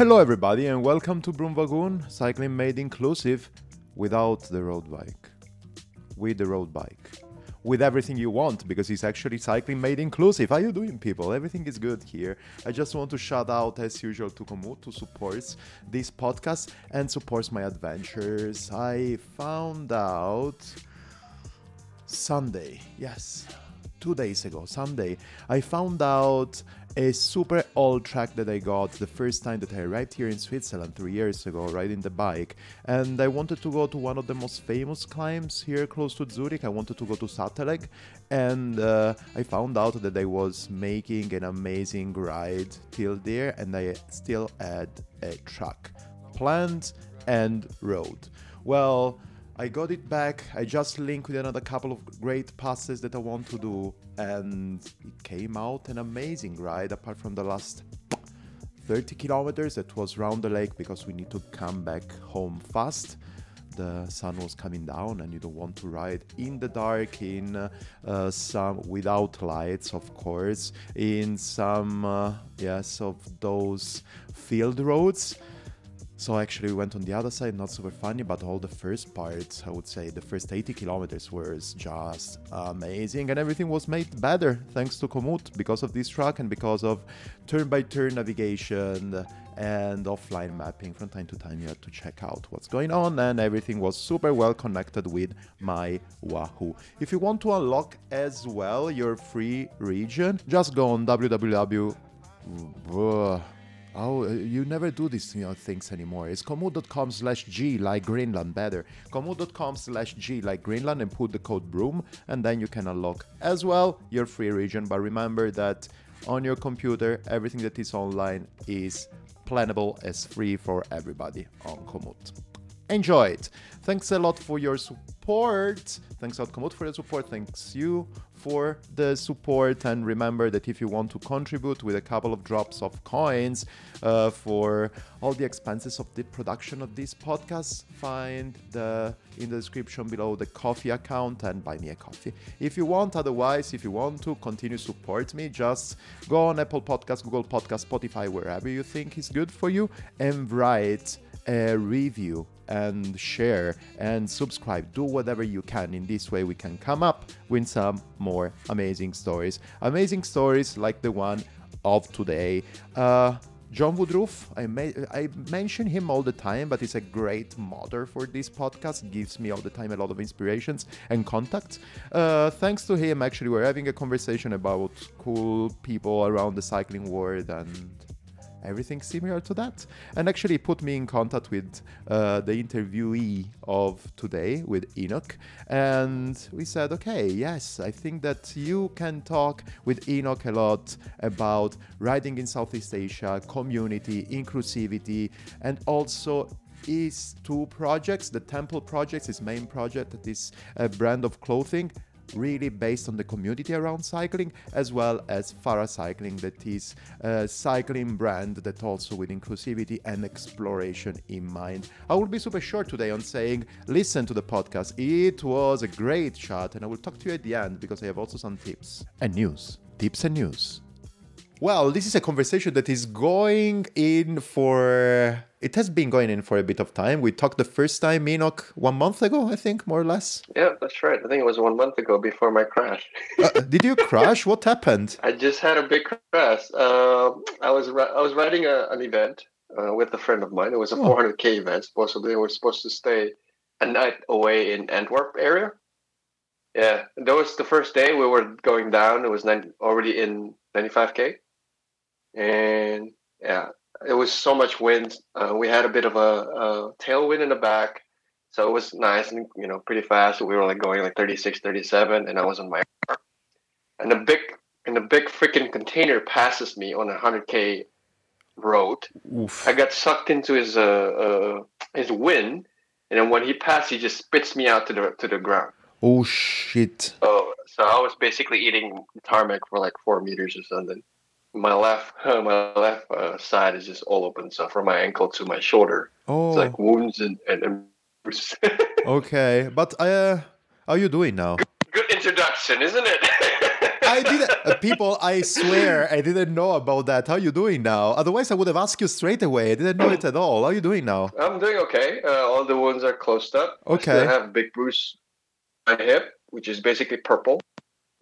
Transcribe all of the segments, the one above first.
Hello, everybody, and welcome to Broom Wagon, cycling made inclusive without the road bike. With the road bike. With everything you want, because it's actually cycling made inclusive. How you doing, people? Everything is good here. I just want to shout out, as usual, to Komoot, who supports this podcast and supports my adventures. I found out Sunday, yes, two days ago, Sunday, I found out a super old track that I got the first time that I arrived here in Switzerland three years ago, riding the bike. And I wanted to go to one of the most famous climbs here close to Zurich. I wanted to go to Sattelegg, and uh, I found out that I was making an amazing ride till there, and I still had a track planned and road. Well, I got it back. I just linked with another couple of great passes that I want to do, and it came out an amazing ride. Apart from the last 30 kilometers, that was round the lake because we need to come back home fast. The sun was coming down, and you don't want to ride in the dark, in uh, some without lights, of course, in some uh, yes of those field roads. So actually, we went on the other side, not super funny, but all the first parts, I would say, the first 80 kilometers was just amazing, and everything was made better thanks to Komoot because of this track and because of turn-by-turn navigation and offline mapping. From time to time, you had to check out what's going on, and everything was super well connected with my Wahoo. If you want to unlock as well your free region, just go on www. Oh, uh, you never do these you know, things anymore. It's komoot.com slash G like Greenland better. Komoot.com slash G like Greenland and put the code BROOM and then you can unlock as well your free region. But remember that on your computer, everything that is online is plannable as free for everybody on Komoot. Enjoy it. Thanks a lot for your support. Thanks lot, Komoot, for your support. Thanks you for the support. And remember that if you want to contribute with a couple of drops of coins uh, for all the expenses of the production of this podcast, find the in the description below the coffee account and buy me a coffee. If you want, otherwise, if you want to continue support me, just go on Apple Podcast, Google Podcast, Spotify, wherever you think is good for you, and write a review and share and subscribe. Do whatever you can. In this way, we can come up with some more amazing stories. Amazing stories like the one of today. Uh, John Woodruff, I, may, I mention him all the time, but he's a great modder for this podcast. Gives me all the time a lot of inspirations and contacts. Uh, thanks to him, actually, we're having a conversation about cool people around the cycling world and everything similar to that. And actually put me in contact with uh, the interviewee of today, with Enoch. And we said, okay, yes, I think that you can talk with Enoch a lot about riding in Southeast Asia, community, inclusivity, and also his two projects the temple projects his main project that is a brand of clothing really based on the community around cycling, as well as Fara Cycling, that is a cycling brand that also with inclusivity and exploration in mind. I will be super short today on saying, listen to the podcast. It was a great chat, and I will talk to you at the end because I have also some tips and news. Tips and news. Well, this is a conversation that is going in for. It has been going in for a bit of time. We talked the first time, Enoch, one month ago, I think, more or less. Yeah, that's right. I think it was one month ago before my crash. uh, did you crash? What happened? I just had a big crash. Uh, I was I was riding a, an event uh, with a friend of mine. It was a oh. 400k event. Supposedly, we were supposed to stay a night away in Antwerp area. Yeah, that was the first day we were going down. It was 90, already in 95k and yeah, it was so much wind. Uh, we had a bit of a, a, tailwind in the back, so it was nice and you know pretty fast. We were like going like 36, 37, and I was on my car, and a big and a big freaking container passes me on a hundred k road. Oof. I got sucked into his uh, uh, his wind, and then when he passed, he just spits me out to the to the ground. Oh shit! Oh, so I was basically eating tarmac for like four meters or something my left my left uh, side is just all open. So from my ankle to my shoulder, oh. it's like oh. wounds and and. and okay, but uh, how are you doing now? Good, good introduction, isn't it? I didn't. Uh, people, I swear, I didn't know about that. How are you doing now? Otherwise, I would have asked you straight away. I didn't know it at all. How are you doing now? I'm doing okay. Uh, all the wounds are closed up. Okay. I have a big bruise on my hip, which is basically purple,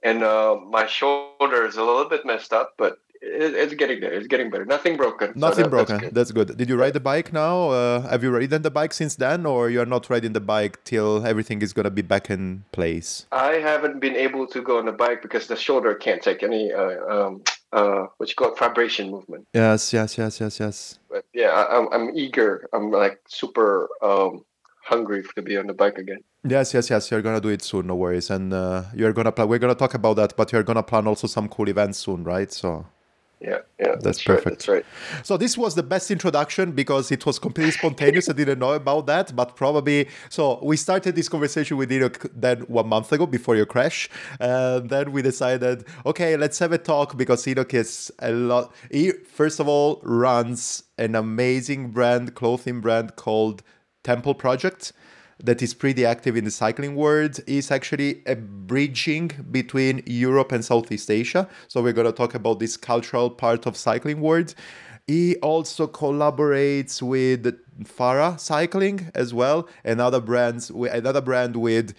and uh, my shoulder is a little bit messed up, but it's getting there. It's getting better. Nothing broken. so Nothing that- broken. good. That's good. Did you ride the bike now? Uh, have you ridden the bike since then, or you are not riding the bike till everything is gonna be back in place? I haven't been able to go on the bike because the shoulder can't take any uh, um, uh, what you call it, vibration movement. Yes, yes, yes, yes, yes. But yeah, I, I'm I'm eager. I'm like super um, hungry to be on the bike again. Yes, yes, yes. You're gonna do it soon. No worries. And uh, you're gonna plan. We're gonna talk about that, but you're gonna plan also some cool events soon, right? So. Yeah, yeah, That's right, perfect. That's right. So this was the best introduction because it was completely spontaneous. I didn't know about that, but probably so we started this conversation with Enoch then one month ago before your crash, and then we decided, okay, let's have a talk because Enoch is a lot. He first of all runs an amazing brand, clothing brand called Temple Project that is pretty active in the cycling world is actually a bridging between Europe and Southeast Asia. So we're going to talk about this cultural part of cycling world. He also collaborates with Fara Cycling as well, another brands another brand with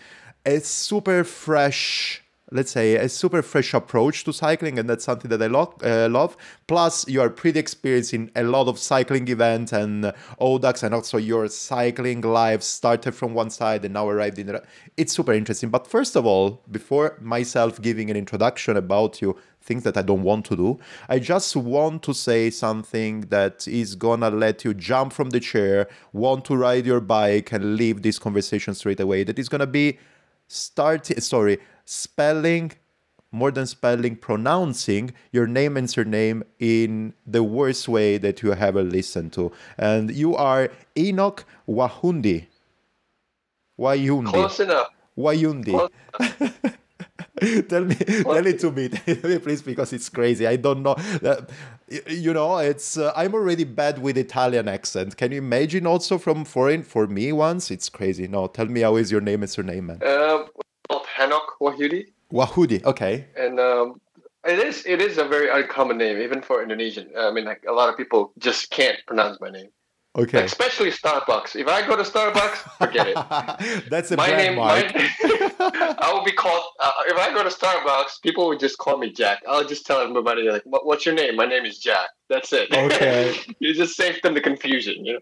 a super fresh let's say a super fresh approach to cycling and that's something that i lo- uh, love. Plus you are pretty experienced in a lot of cycling events and uh, audax and also your cycling life started from one side and now arrived in the it's super interesting. But first of all before myself giving an introduction about you things that i don't want to do i just want to say something that is gonna let you jump from the chair want to ride your bike and leave this conversation straight away. That is gonna be start sorry spelling more than spelling pronouncing your name and surname in the worst way that you ever listened to. And you are enoch wahundi. Wayundi Close enough. wayundi Close tell me tell it to me. Please because it's crazy. I don't know. Uh, you know it's uh, i'm already bad with italian accent. Can you imagine also from foreign for me once? It's crazy. No tell me how is your name and surname man? Uh, called Hanok Wahyudi, wahudi okay and um, it is it is a very uncommon name, even for Indonesian. I mean, like a lot of people just can't pronounce my name, okay especially Starbucks. If I go to Starbucks, forget it. that's a my name, mark. my, I will be called. Uh, if I go to Starbucks, people would just call me Jack. I'll just tell everybody like, "What- "What's your name?" My name is Jack. That's it. Okay. you just save them the confusion, you know.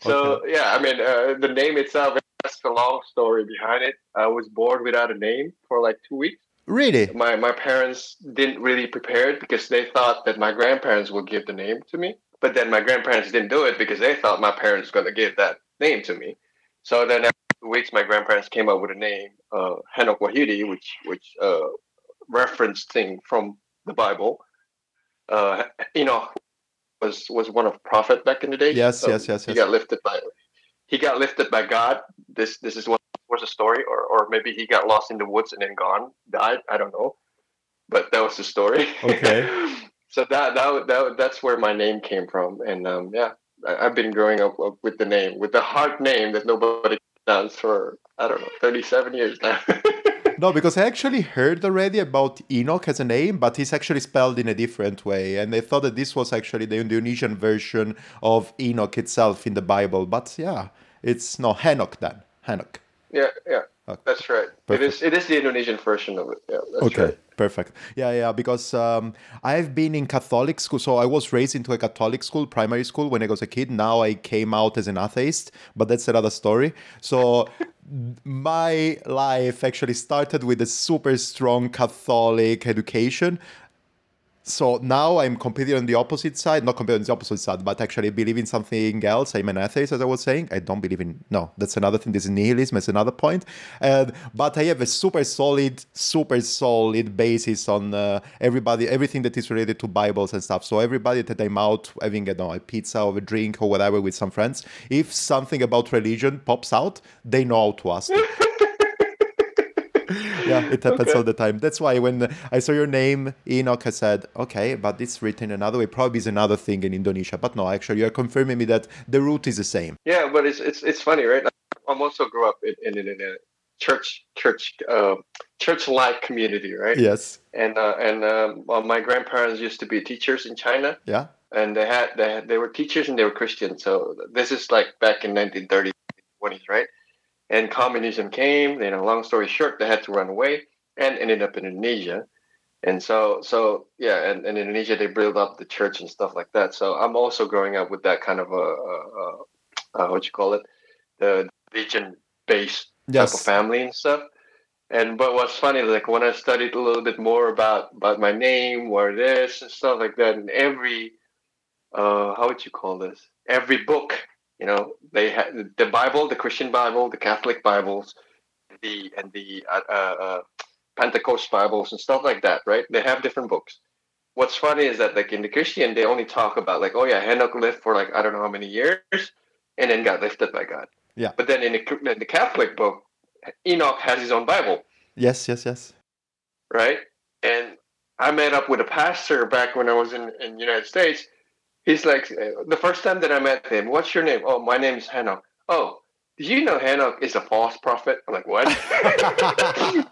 So yeah, I mean, uh, the name itself. That's the long story behind it. I was born without a name for like two weeks. really My my parents didn't really prepare it because they thought that my grandparents would give the name to me. But then my grandparents didn't do it because they thought my parents were going to give that name to me. So then after two weeks, my grandparents came up with a name, uh, Hanok Wahyudi, which which uh, referenced thing from the Bible. Uh, you know, was was one of prophet back in the day. Yes, yes, yes, yes. He got lifted by he got lifted by God. This this is what was the story, or or maybe he got lost in the woods and then gone, died. I don't know, but that was the story. Okay. so that that that that's where my name came from, and um, yeah, I, I've been growing up with the name, with the hard name that nobody pronounce for I don't know, thirty-seven years now. No, because I actually heard already about Enoch as a name, but it's actually spelled in a different way. And I thought that this was actually the Indonesian version of Enoch itself in the Bible. But yeah, it's no Hanok then. Hanok. yeah, yeah, Okay. that's right. Perfect. It is it is the Indonesian version of it. Yeah, that's okay, right. perfect. Yeah, yeah, because um, I've been in Catholic school. So I was raised into a Catholic school, primary school when I was a kid. Now I came out as an atheist, but that's another story. So my life actually started with a super strong Catholic education. So now I'm completely on the opposite side, not completely on the opposite side, but actually believe in something else. I'm an atheist, as I was saying. I don't believe in no. That's another thing. This is nihilism. That's another point. And but I have a super solid, super solid basis on uh, everybody, everything that is related to Bibles and stuff. So everybody that I'm out having a, know, a pizza or a drink or whatever with some friends, if something about religion pops out, they know how to ask. yeah, it happens Okay. all the time. That's why when I saw your name, Enoch, I said, okay, but it's written another way. Probably is another thing in Indonesia. But no, actually, you're confirming me that the root is the same. Yeah, but it's it's it's funny, right? I'm also grew up in in, in, in church church uh, church like community, right? Yes. And uh, and um, my grandparents used to be teachers in China. Yeah. And they had they had, they were teachers and they were Christian. So this is like back in 1930s, 20s, right? And communism came. You know, long story short, they had to run away and ended up in Indonesia. And so, so yeah, and in Indonesia they built up the church and stuff like that. So I'm also growing up with that kind of a, a, a, a what you call it, the religion based Yes. type of family and stuff. And but what's funny, like when I studied a little bit more about about my name, where this and stuff like that, and every uh how would you call this? Every book, you know, they had the Bible, the Christian Bible, the Catholic Bibles, the and the uh, uh, uh, Pentecost Bibles and stuff like that, right? They have different books. What's funny is that like in the Christian, they only talk about like, oh yeah, Enoch lived for like I don't know how many years, and then got lifted by God. Yeah. But then in the, in the Catholic book, Enoch has his own Bible, Yes, yes, yes. right? And I met up with a pastor back when I was in in the United States. He's like, the first time that I met him, what's your name? Oh, my name is Enoch. Oh, did you know Enoch is a false prophet? I'm like, what?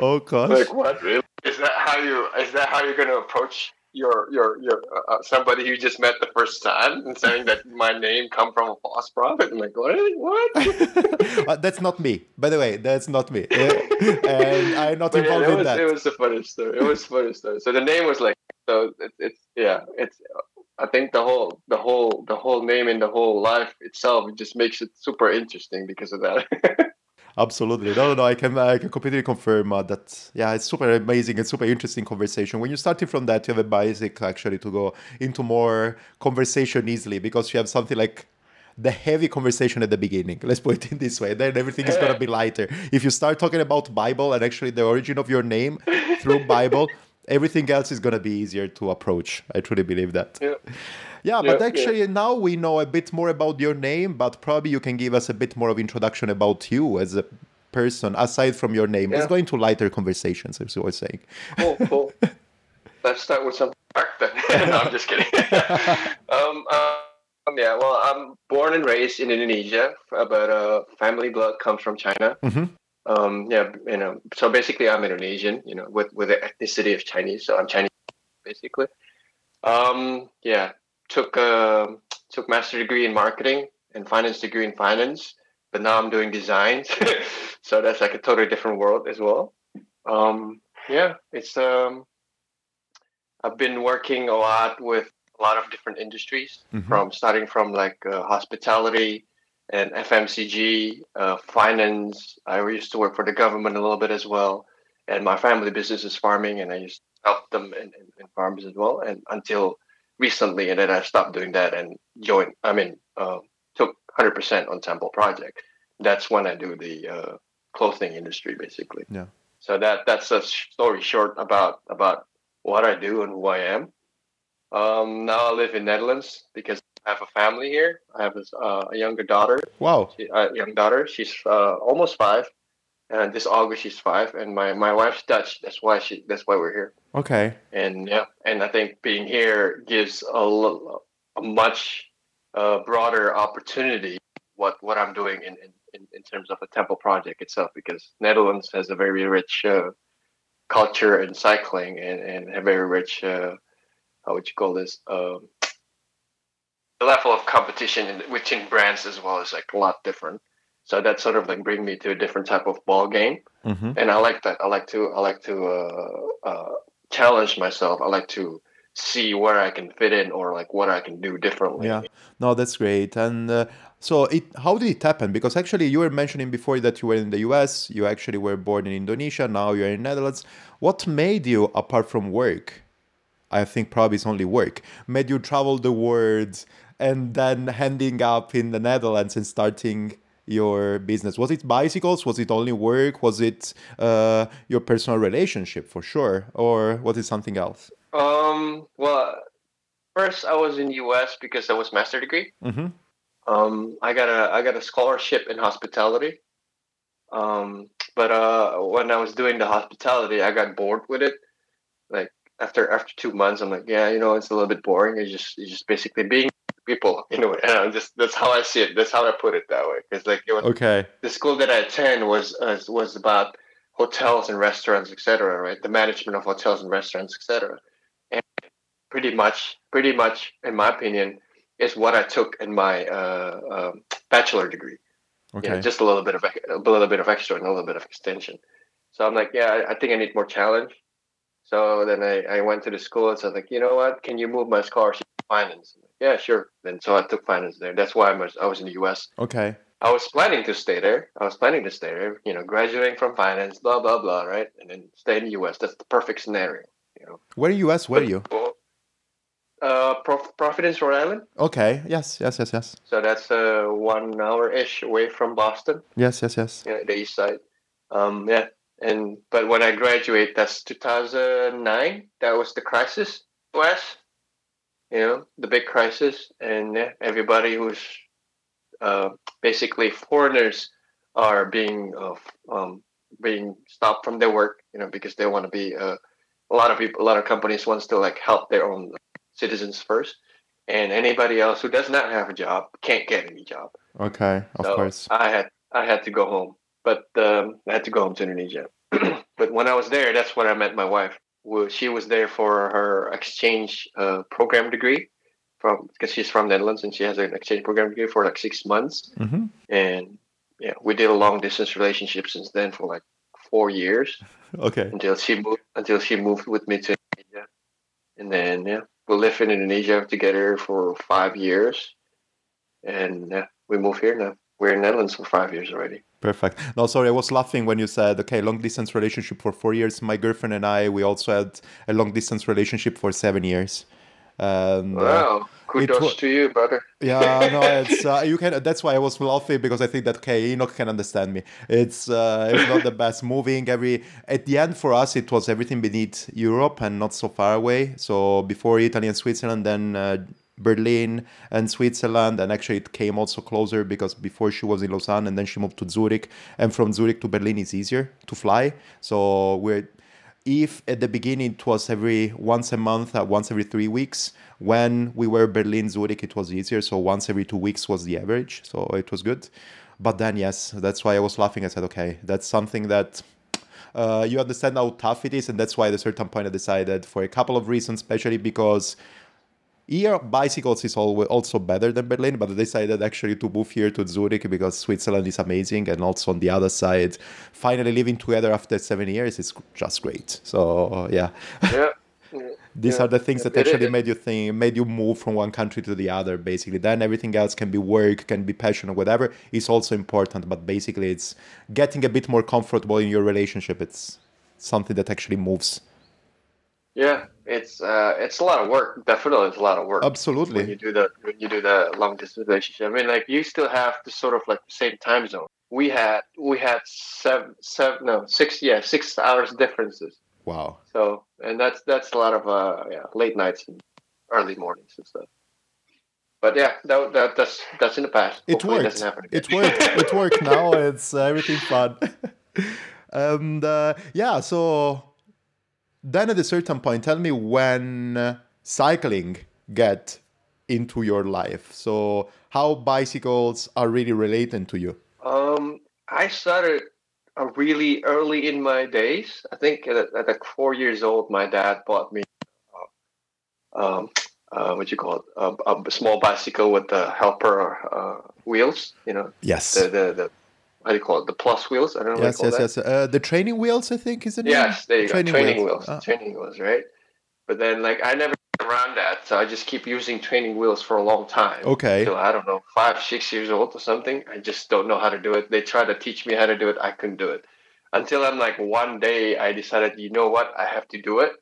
oh gosh. like, what? Really? Is that how you? Is that how you're going to approach your your your uh, uh, somebody you just met the first time and saying that my name come from a false prophet? I'm like, what? What? Uh, that's not me. By the way, that's not me. Uh, and I'm not But yeah, involved it in was that. it was a funny story. It was a funny story. So the name was like so it, it's yeah it's I think the whole the whole the whole name and the whole life itself it just makes it super interesting because of that. Absolutely. No, no, no. I can, I can completely confirm uh, that. Yeah, it's super amazing and super interesting conversation. When you're starting from that, you have a basic actually to go into more conversation easily because you have something like the heavy conversation at the beginning. Let's put it in this way. Then everything is gonna be lighter. If you start talking about Bible and actually the origin of your name through Bible, everything else is gonna be easier to approach. I truly believe that. yeah. Yeah, Yeah, but yeah. actually now we know a bit more about your name, but probably you can give us a bit more of introduction about you as a person aside from your name. Let's Yeah. go into lighter conversations, as you were saying. Cool, cool. Let's start with something dark then. no, I'm just kidding. um, um, yeah, well, I'm born and raised in Indonesia, but uh, family blood comes from China. Mhm. Um, yeah, you know, so basically I'm Indonesian, you know, with with the ethnicity of Chinese, so I'm Chinese basically. Um, yeah, took uh, took master degree in marketing and finance degree in finance, but now I'm doing designs. so that's like a totally different world as well. Um, yeah, it's um, I've been working a lot with a lot of different industries, Mhm. from starting from like uh, hospitality and FMCG, uh, finance. I used to work for the government a little bit as well, and my family business is farming, and I used to help them in, in, in farms as well. And until recently, and then I stopped doing that and joined. I mean, uh, took hundred percent on Temple project. That's when I do the uh, clothing industry, basically. Yeah. So that that's a story short about about what I do and who I am. Um, now I live in Netherlands because I have a family here. I have this, uh, a younger daughter, Wow. she, uh, young daughter. She's uh, almost five, and this August she's five. And my, my wife's Dutch. That's why she. That's why we're here. Okay. And yeah, and I think being here gives a much uh, broader opportunity what what I'm doing in, in, in, in terms of a temple project itself because Netherlands has a very rich uh, culture in cycling and, and a very rich uh, how would you call this um, the level of competition within brands as well is like a lot different. So that sort of like bring me to a different type of ball game hmm and I like that. I like to I like to uh, uh, challenge myself. I like to see where I can fit in or like what I can do differently. Yeah. No, that's great. And uh, so, it how did it happen? Because actually, you were mentioning before that you were in the U.S. You actually were born in Indonesia. Now you're in Netherlands. What made you, apart from work, I think probably it's only work, made you travel the world and then ending up in the Netherlands and starting your business? Was it bicycles? Was it only work? Was it uh, your personal relationship for sure? Or was it something else? Um. Well, first I was in the U.S. because I was master degree. Mm-hmm. Um. I got a I got a scholarship in hospitality. Um. But uh, when I was doing the hospitality, I got bored with it. Like after after two months, I'm like, yeah, you know, it's a little bit boring. It's just it's just basically being people in a way. And I'm just that's how I see it. That's how I put it that way. Because like it was, Okay. the school that I attend was uh, was about hotels and restaurants, etc. Right, the management of hotels and restaurants, etc. And pretty much, pretty much, in my opinion, is what I took in my uh, um, bachelor degree. Okay. You know, just a little bit of a little bit of extra and a little bit of extension. So I'm like, yeah, I- think I need more challenge. So then I, I went to the school and said like, you know what? Can you move my scholarship finance? Yeah, sure. And so I took finance there. That's why I was I was in the U.S. okay. I was planning to stay there. I was planning to stay there. You know, graduating from finance, blah blah blah, right? And then stay in the U.S. That's the perfect scenario. You know. Where in US were you? Uh, Prof- Providence, Rhode Island. Okay. Yes. Yes. Yes. Yes. So that's uh, one hour ish away from Boston. Yes. Yes. Yes. you know, the east side. Um, yeah, and but when I graduate, that's 2009. That was the crisis, West. You know, the big crisis, and yeah, everybody who's uh, basically foreigners are being uh, um, being stopped from their work. You know, because they want to be. Uh, a lot of people, a lot of companies wants to like help their own citizens first, and anybody else who does not have a job can't get any job. Okay. Of So course. I had I had to go home, but um, I had to go home to Indonesia. but when I was there, that's when I met my wife. Well, She was there for her exchange uh, program degree from because she's from Netherlands and she has an exchange program degree for like six months. hmm And yeah, we did a long distance relationship since then for like four years Okay. until she moved until she moved with me to Indonesia, and then yeah, we lived in Indonesia together for five years, and yeah, we moved here now. We're in Netherlands for five years already. Perfect. No, sorry, I was laughing when you said, okay, long distance relationship for four years. My girlfriend and I, we also had a long distance relationship for seven years. And, uh, Wow, kudos wa- to you, brother. yeah, no, it's uh, you can. That's why I was laughing because I think that okay, Enoch can understand me. It's uh, it's not the best moving every. At the end, for us, it was everything beneath Europe and not so far away. So before Italy and Switzerland, then uh, Berlin and Switzerland, and actually it came also closer because before she was in Lausanne and then she moved to Zurich, and from Zurich to Berlin is easier to fly. So we're if at the beginning it was every once a month, uh, once every three weeks, when we were Berlin, Zurich, it was easier. So once every two weeks was the average. So it was good. But then, yes, that's why I was laughing. I said, okay, that's something that uh, you understand how tough it is. And that's why at a certain point I decided, for a couple of reasons, especially because here bicycles is always also better than Berlin, but I decided actually to move here to Zurich because Switzerland is amazing, and also on the other side, finally living together after seven years is just great. So yeah, Yeah. these Yeah. are the things that actually made you think, made you move from one country to the other. Basically, then everything else can be work, can be passion, or whatever is also important. But basically, it's getting a bit more comfortable in your relationship. It's something that actually moves. Yeah, it's uh, it's a lot of work. Definitely, it's a lot of work. Absolutely. when you do the when you do the long distance relationship. I mean, like you still have the sort of like the same time zone. We had we had seven seven no six yeah six hours differences. Wow. So and that's that's a lot of uh yeah late nights and early mornings and stuff. But yeah, that, that that's that's in the past. It Hopefully worked. doesn't happen again. It worked. it worked. Now it's uh, everything fun. and uh, yeah, so then at a certain point, tell me when uh, cycling get into your life. So how bicycles are really related to you. Um, I started uh, really early in my days. I think at, at like four years old, my dad bought me, uh, um, uh, what you call it, a, a small bicycle with the helper uh, wheels. You know, Yes. the the the how do you call it? The plus wheels. I don't know. yes, yes, that. yes. Uh, the training wheels, I think, is the. Yes, there you go. Training, wheels. Ah, Training wheels, right? But then, like, I never around that, so I just keep using training wheels for a long time. okay. Till I don't know, five, six years old or something. I just don't know how to do it. They try to teach me how to do it. I couldn't do it. Until I'm like, one day I decided, you know what? I have to do it.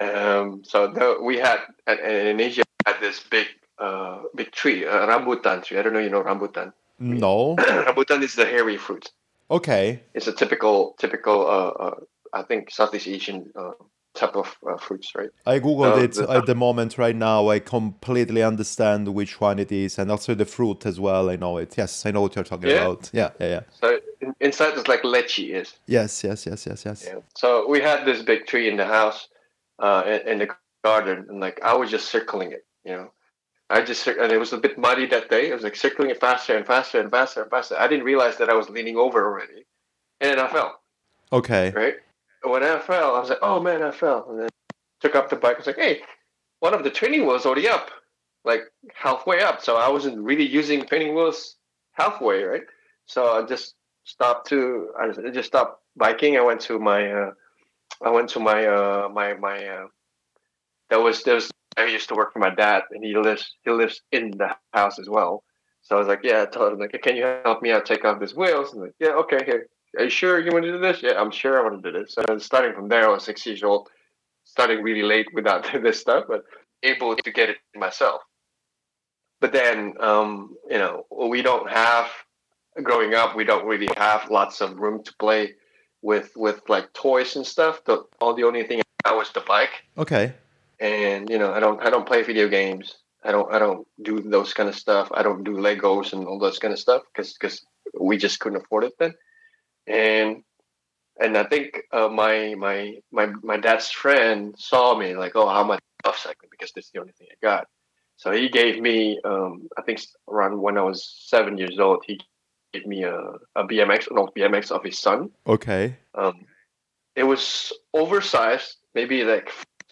Um, so the, we had, in in Indonesia, had this big, uh, big tree, a rambutan tree. I don't know, you know rambutan. No. rambutan is the hairy fruit. Okay. It's a typical, typical, uh, uh, I think Southeast Asian uh, type of uh, fruits, right? I googled Uh, it the- at the moment right now. I completely understand which one it is, and also the fruit as well. I know it. Yes, I know what you're talking Yeah? about. Yeah, yeah, yeah. So in, inside is like lychee is. Yes, yes, yes, yes, yes. Yeah. So we had this big tree in the house, uh, in, in the garden, and like I was just circling it. You know, I just and it was a bit muddy that day. I was like circling it faster and faster and faster and faster. I didn't realize that I was leaning over already, and then I fell. Okay. Right. When I fell, I was like, "Oh man, I fell!" And then took up the bike. I was like, "Hey, one of the training wheels already up, like halfway up." So I wasn't really using training wheels halfway, right? So I just stopped to I just stopped biking. I went to my uh, I went to my uh, my my uh, that was there was I used to work for my dad, and he lives he lives in the house as well. So I was like, yeah, I told him like, can you help me out take off these wheels? And like, yeah, okay, here. Are you sure you want to do this? Yeah, I'm sure I want to do this. So starting from there, I was six years old, starting really late without this stuff, but able to get it myself. But then, um, you know, we don't have growing up. We don't really have lots of room to play with with like toys and stuff. The all the only thing I was the bike. Okay and you know I don't I don't play video games. I don't I don't do those kind of stuff. I don't do Legos and all those kind of stuff because because we just couldn't afford it then. And and I think uh, my my my my dad's friend saw me like, oh, how much off cycling because this is the only thing I got. So he gave me, um, I think around when I was seven years old, he gave me a, a BMX, an old BMX of his son. Okay. Um, it was oversized, maybe like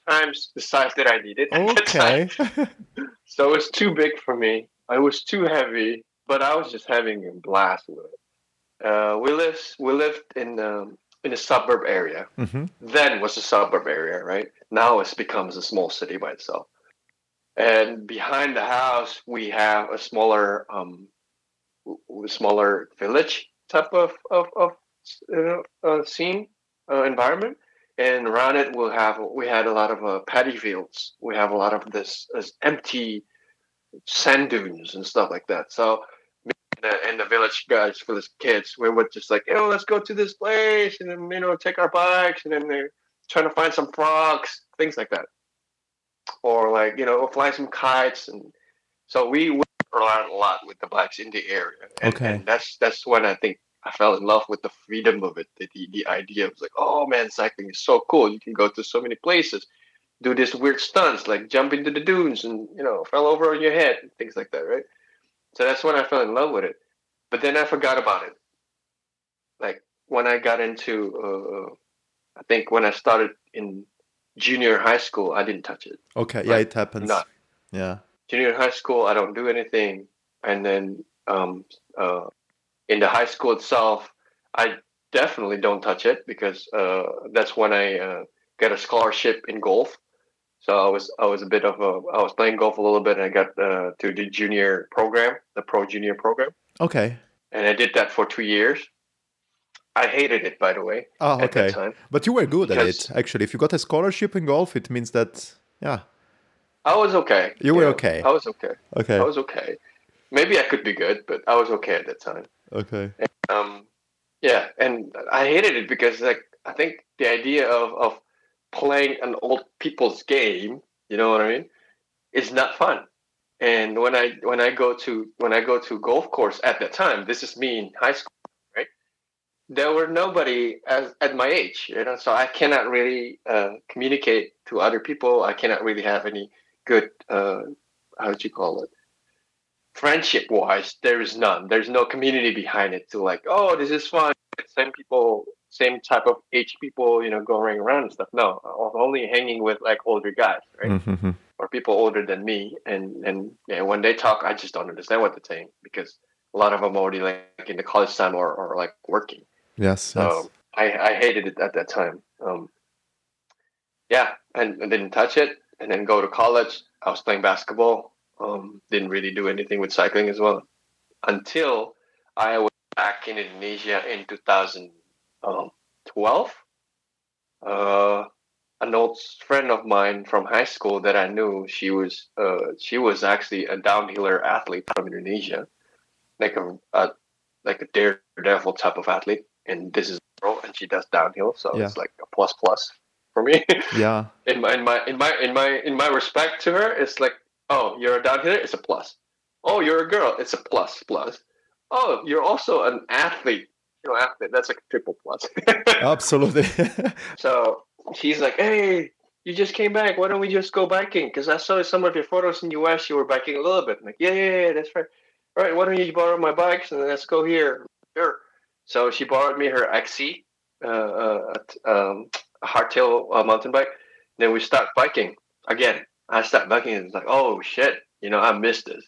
times the size that I needed. Okay. so it was too big for me. It was too heavy, but I was just having a blast with it. Uh, we lived we lived in um, in a suburb area. Mm-hmm. Then was a suburb area, right? Now it becomes a small city by itself. And behind the house, we have a smaller um, smaller village type of of, of uh, uh, scene uh, environment and around it we'll have we had a lot of uh, paddy fields. We have a lot of this, this empty sand dunes and stuff like that. So and the, and the village guys, for the kids, we would just like, oh, let's go to this place, and then you know take our bikes, and then they're trying to find some frogs, things like that, or like you know fly some kites, and so we went around a lot with the bikes in the area. And, okay, and that's that's when I think I fell in love with the freedom of it. The, the, the idea was like, oh man, cycling is so cool. You can go to so many places, do this weird stunts like jump into the dunes and you know fell over on your head and things like that, right? So that's when I fell in love with it. But then I forgot about it. Like when I got into, uh, I think when I started in junior high school, I didn't touch it. Okay, yeah, it happens. Not. Yeah. Junior high school, I don't do anything, and then um, uh, in the high school itself, I definitely don't touch it because uh, that's when I uh, get a scholarship in golf. So I was I was a bit of a I was playing golf a little bit and I got uh, to the junior program, the pro junior program. Okay. And I did that for two years. I hated it, by the way. Oh, okay. But you were good at it, actually. If you got a scholarship in golf, it means that, yeah. I was okay. You were okay. I was okay. Okay. I was okay. Maybe I could be good, but I was okay at that time. Okay. And, um, yeah, and I hated it because like I think the idea of of playing an old people's game, you know what I mean, is not fun. And when I when I go to when I go to golf course at that time, this is me in high school, right? There were nobody as at my age, you know, so I cannot really uh, communicate to other people. I cannot really have any good uh, how would you call it friendship wise, there is none. There's no community behind it to like, oh, this is fun. Same people, same type of age people, you know, going around and stuff. No, I was only hanging with like older guys, right? Mm-hmm. Or people older than me. And and yeah, when they talk, I just don't understand what they're saying because a lot of them already like in the college time or, or like working. Yes. So yes. I, I hated it at that time. Um, yeah, and, and didn't touch it. And then go to college. I was playing basketball um, didn't really do anything with cycling as well until I was back in Indonesia in 2012. Uh, an old friend of mine from high school that I knew, she was uh, she was actually a downhiller athlete from Indonesia, like a, a like a daredevil type of athlete. And this is girl, and she does downhill, so yeah. it's like a plus plus for me. Yeah. in my in my in my in my in my respect to her, it's like Oh, you're a downhiller? It's a plus. Oh, you're a girl? It's a plus plus. Oh, you're also an athlete. You know, athlete. That's like a triple plus. Absolutely. so she's like, hey, you just came back. Why don't we just go biking? Because I saw some of your photos in the US. You were biking a little bit. I'm like, yeah, yeah, yeah, that's right. All right, why don't you borrow my bikes and let's go here? Sure. So she borrowed me her XC, uh, uh, um, a hardtail uh, mountain bike. Then we start biking again. I start biking and it's like, oh shit, you know, I missed this.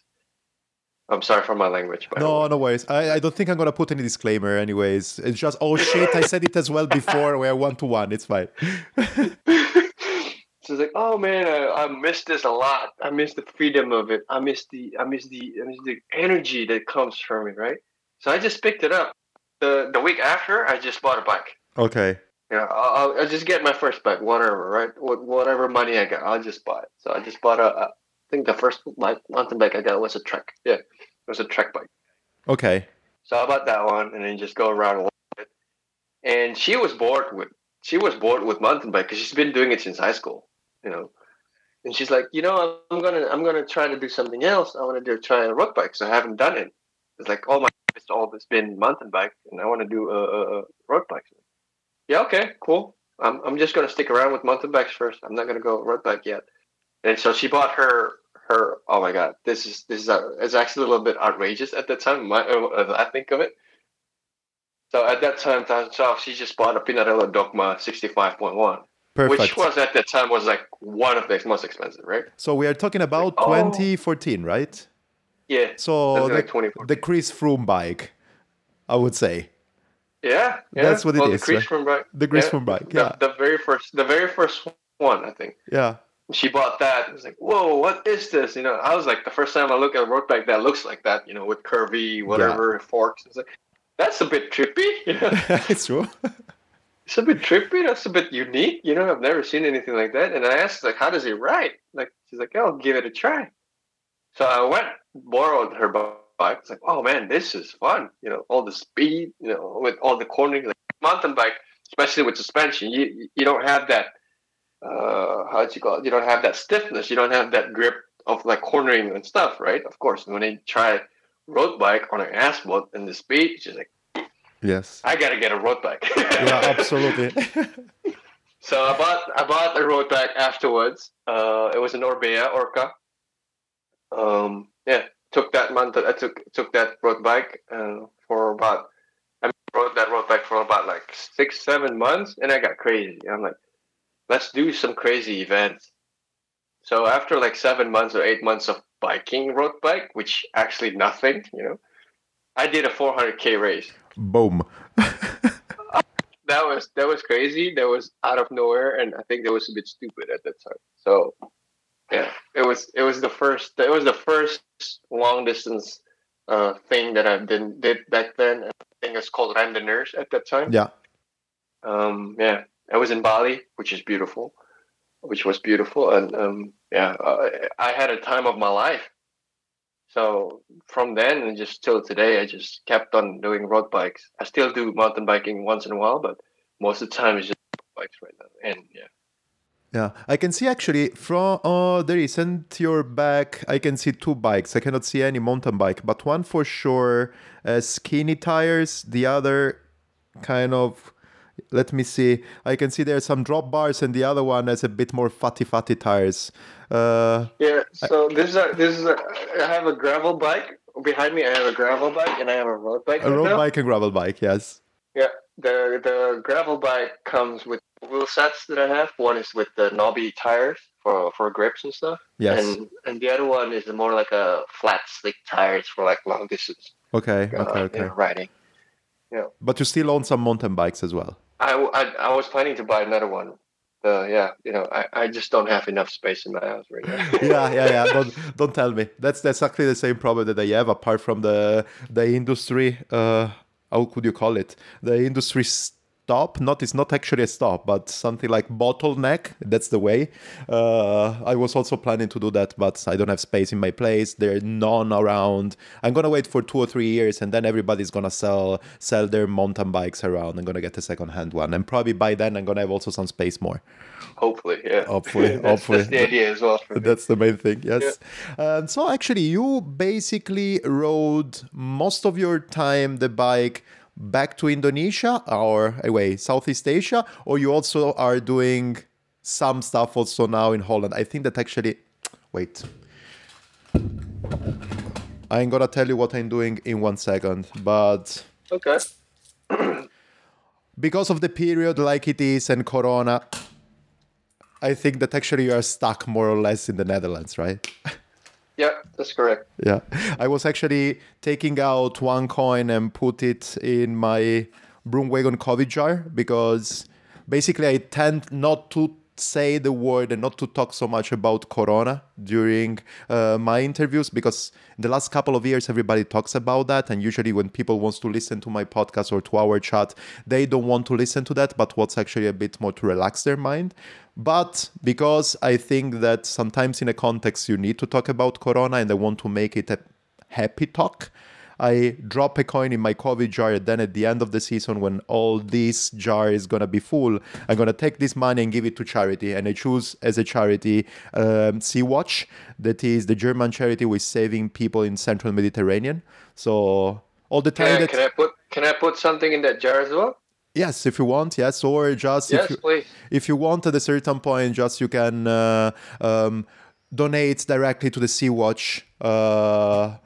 I'm sorry for my language. No, no worries. I, I don't think I'm gonna put any disclaimer. Anyways, it's just oh shit. I said it as well before. We're one to one. It's fine. So it's like, oh man, I, I miss this a lot. I miss the freedom of it. I miss the, I miss the, I miss the energy that comes from it, right? So I just picked it up. The the week after, I just bought a bike. Okay. Yeah, I'll, I'll just get my first bike, whatever, right? Whatever money I got, I'll just buy it. So I just bought a, I think the first bike, mountain bike I got was a Trek. Yeah, it was a Trek bike. Okay. So I bought that one and then just go around a little bit. And she was bored with she was bored with mountain bike because she's been doing it since high school you know. And she's like, you know, I'm gonna I'm gonna try to do something else. I want to do try a road bike. So I haven't done it. It's like all my it's all this been mountain bike, and I want to do a, a, a road bike. Yeah, okay, cool. I'm I'm just gonna stick around with mountain bikes first. I'm not gonna go road bike yet. And so she bought her her. Oh my god, this is this is a, it's actually a little bit outrageous at the time. My, uh, I think of it. So at that time, 2012, she just bought a Pinarello Dogma 65.1 Perfect. Which was at that time was like one of the most expensive, right? So we are talking about like, 2014, right? Yeah. So the, like the Chris Froome bike, I would say. Yeah, yeah. That's what it well, is. The Chris right? Bike. The Chris yeah. Bike. Yeah. The, the, very first, the very first one, I think. Yeah. She bought that. It was like, whoa, what is this? You know, I was like, the first time I look at a road bike that looks like that, you know, with curvy whatever yeah. forks. It's like, that's a bit trippy. You know? it's true it's a bit trippy. That's a bit unique. You know, I've never seen anything like that. And I asked, like, how does he ride? Like, she's like, oh, I'll give it a try. So I went, borrowed her bike. It's like, oh man, this is fun. You know, all the speed, you know, with all the cornering, like mountain bike, especially with suspension, you you don't have that. Uh, how do you call it? You don't have that stiffness. You don't have that grip of like cornering and stuff, right? Of course, when they try road bike on an asphalt and the speed, she's like, Yes. I gotta get a road bike. yeah, absolutely. so I bought I bought a road bike afterwards. Uh, it was an Orbea Orca. Um, yeah, took that month. that I took took that road bike uh, for about. I rode that road bike for about like six seven months, and I got crazy. I'm like, let's do some crazy events. So after like seven months or eight months of biking road bike, which actually nothing, you know, I did a 400k race. Boom. that was that was crazy. That was out of nowhere, and I think that was a bit stupid at that time. So, yeah, it was it was the first it was the first long distance uh, thing that I did did back then. I think it's called Randonneurs at that time. Yeah. Um. Yeah, I was in Bali, which is beautiful, which was beautiful, and um. Yeah, uh, I had a time of my life so from then and just till today, I just kept on doing road bikes. I still do mountain biking once in a while, but most of the time it's just bikes right now. And yeah. Yeah, I can see actually from uh, the recent your back. I can see two bikes. I cannot see any mountain bike, but one for sure uh, skinny tires. The other kind of let me see. I can see there's some drop bars, and the other one has a bit more fatty, fatty tires. Uh, yeah. So I, this is a, this is a, I have a gravel bike behind me. I have a gravel bike, and I have a road bike. A road now. bike and gravel bike. Yes. Yeah. The the gravel bike comes with wheel sets that I have. One is with the knobby tires for for grips and stuff. Yes. And and the other one is more like a flat, slick tires for like long distance. Okay. Uh, okay. Okay. You know, riding. Yeah. But you still own some mountain bikes as well. I, I, I was planning to buy another one. Uh, yeah, you know, I, I just don't have enough space in my house right now. yeah, yeah, yeah. Don't don't tell me. That's that's exactly the same problem that I have. Apart from the the industry, uh, how could you call it? The industry stop not it's not actually a stop but something like bottleneck. That's the way. Uh, i was also planning to do that but i don't have space in my place. There are none around. I'm gonna wait for two or three years and then everybody's gonna sell sell their mountain bikes around. I'm gonna get a second hand one. And probably by then i'm gonna have also some space more. Hopefully yeah. Hopefully that's, hopefully. that's the idea as well that's the main thing yes. Yeah. um, so actually you basically rode most of your time the bike back to Indonesia or away Southeast Asia, or you also are doing some stuff also now in Holland. I think that actually, wait. I'm gonna tell you what I'm doing in one second, but Okay. because of the period like it is and Corona, I think that actually you are stuck more or less in the Netherlands, right? Yeah, that's correct. Yeah. I was actually taking out one coin and put it in my Broomwagon COVID jar because basically I tend not to say the word and not to talk so much about corona during uh, my interviews because the last couple of years everybody talks about that. And usually when people wants to listen to my podcast or to our chat they don't want to listen to that but what's actually a bit more to relax their mind. But because i think that sometimes in a context you need to talk about corona and i want to make it a happy talk I drop a coin in my COVID jar, and then at the end of the season, when all this jar is gonna be full, I'm gonna take this money and give it to charity. And I choose as a charity um, Sea Watch, that is the German charity with saving people in Central Mediterranean. So all the time Can I, that can I put can I put something in that jar as well? yes, if you want, yes, or just Yes, if you, please. if you want at a certain point, just you can uh, um, donate directly to the Sea Watch. Uh,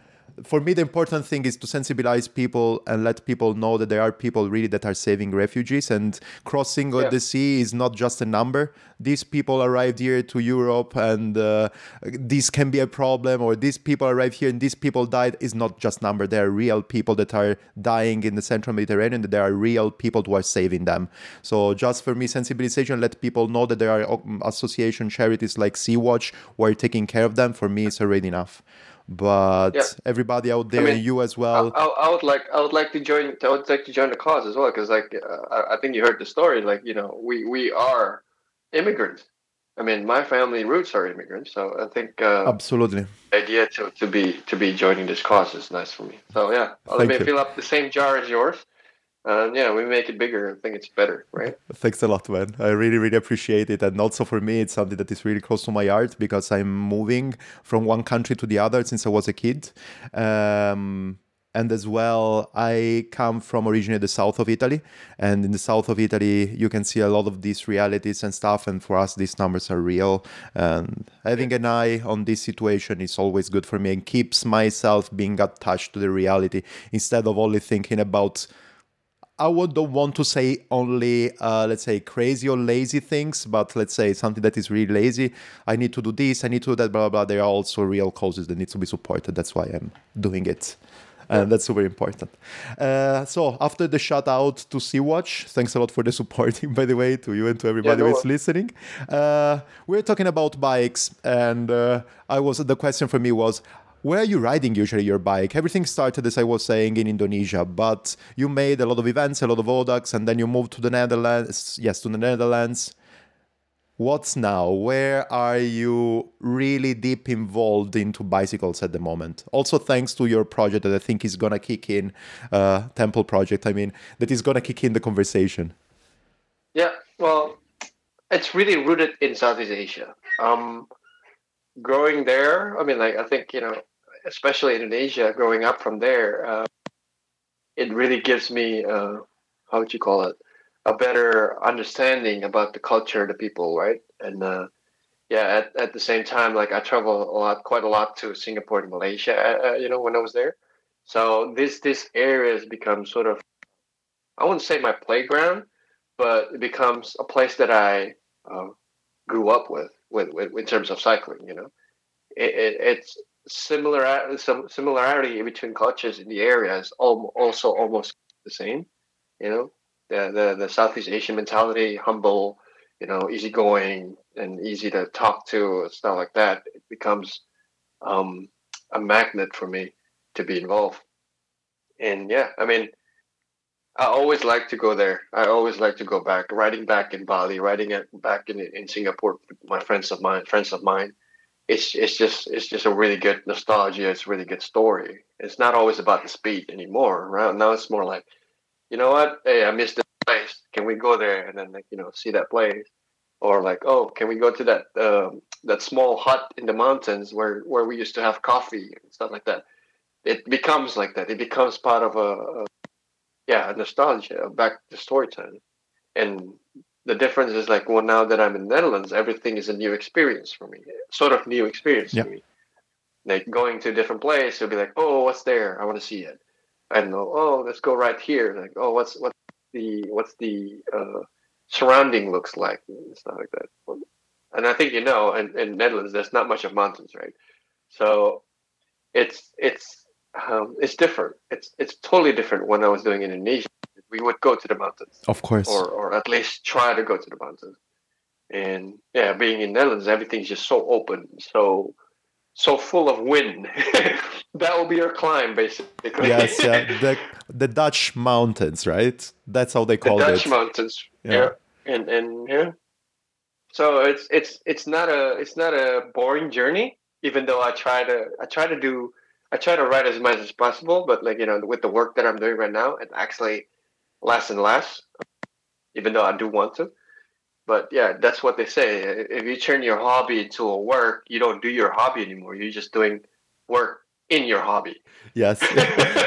for me, the important thing is to sensibilize people and let people know that there are people really that are saving refugees and crossing Yeah. the sea is not just a number. These people arrived here to Europe and uh, this can be a problem, or these people arrived here and these people died is not just number. There are real people that are dying in the Central Mediterranean. That there are real people who are saving them. So just for me, sensibilization, let people know that there are um, association charities like Sea Watch who are taking care of them. For me, it's already enough. But Yeah. everybody out there, mean, and you as well. I, I would like I would like to join I would like to join the cause as well because like uh, I, I think you heard the story like you know we we are immigrants. I mean my family roots are immigrants, so I think uh, Absolutely. the idea to, to be to be joining this cause is nice for me. So yeah, let Thank me you. fill up the same jar as yours. And yeah, we make it bigger. I think it's better, right? Thanks a lot, man. I really, really appreciate it. And also for me, it's something that is really close to my heart because I'm moving from one country to the other since I was a kid. Um, and as well, I come from originally the south of Italy. And in the south of Italy, you can see a lot of these realities and stuff. And for us, these numbers are real. And having an eye on this situation is always good for me and keeps myself being attached to the reality instead of only thinking about I would don't want to say only, uh, let's say, crazy or lazy things, but let's say something that is really lazy. I need to do this, I need to do that, blah, blah, blah. There are also real causes that need to be supported. That's why I'm doing it. And that's super important. Uh, so after the shout out to Sea Watch, thanks a lot for the supporting, by the way, to you and to everybody no who's listening. Uh, we're talking about bikes, and uh, I was the question for me was, where are you riding usually your bike? Everything started, as I was saying, in Indonesia, but you made a lot of events, a lot of audax, and then you moved to the Netherlands. Yes, to the Netherlands. What's now? Where are you really deep involved into bicycles at the moment? Also, thanks to your project that I think is gonna kick in, uh, Temple project. I mean, that is gonna kick in the conversation. Yeah, well, it's really rooted in Southeast Asia. Um, growing there, I mean, like I think you know, especially Indonesia, growing up from there, uh, it really gives me uh, how would you call it a better understanding about the culture, the people, right? And uh, yeah, at, at the same time, like I travel a lot, quite a lot to Singapore and Malaysia, uh, uh, you know, when I was there. So this this area has become sort of, I wouldn't say my playground, but it becomes a place that I uh, grew up with, with, with, in terms of cycling. You know, it, it, it's similar some similarity between cultures in the area is also almost the same. You know, the, the the Southeast Asian mentality, humble, you know, easygoing and easy to talk to, stuff like that. It becomes um, a magnet for me to be involved. And yeah, I mean, I always like to go there. I always like to go back, riding back in Bali, riding it back in in Singapore. with My friends of mine, friends of mine. It's it's just it's just a really good nostalgia. It's a really good story. It's not always about the speed anymore. Right now, it's more like, you know what? Hey, I missed this place. Can we go there and then like you know see that place? Or like, oh, can we go to that um, that small hut in the mountains where where we used to have coffee and stuff like that? It becomes like that. It becomes part of a, a yeah, nostalgia back to storytelling. And the difference is like well now that i'm in netherlands everything is a new experience for me. Sort of new experience Yeah. for me. Like going to a different place you'll be like oh what's there? I want to see it. I don't know oh let's go right here. Like oh what's what's the what's the uh, surrounding looks like and stuff like that. And i think you know in, in netherlands there's not much of mountains right? So it's it's um, it's different. It's it's totally different when i was doing indonesia we would go to the mountains Of course. or or at least try to go to the mountains. And yeah, being in Netherlands, everything's just so open, so so full of wind. that will be your climb, basically. yes, yeah. The the Dutch mountains, right? That's how they call the Dutch it. Dutch mountains. Yeah. Yeah. and and yeah. So it's it's it's not a it's not a boring journey. Even though I try to I try to do I try to write as much as possible, but like you know, with the work that I'm doing right now, it actually less and less. Even though I do want to, but yeah, that's what they say. If you turn your hobby into a work, you don't do your hobby anymore. You're just doing work in your hobby. Yes.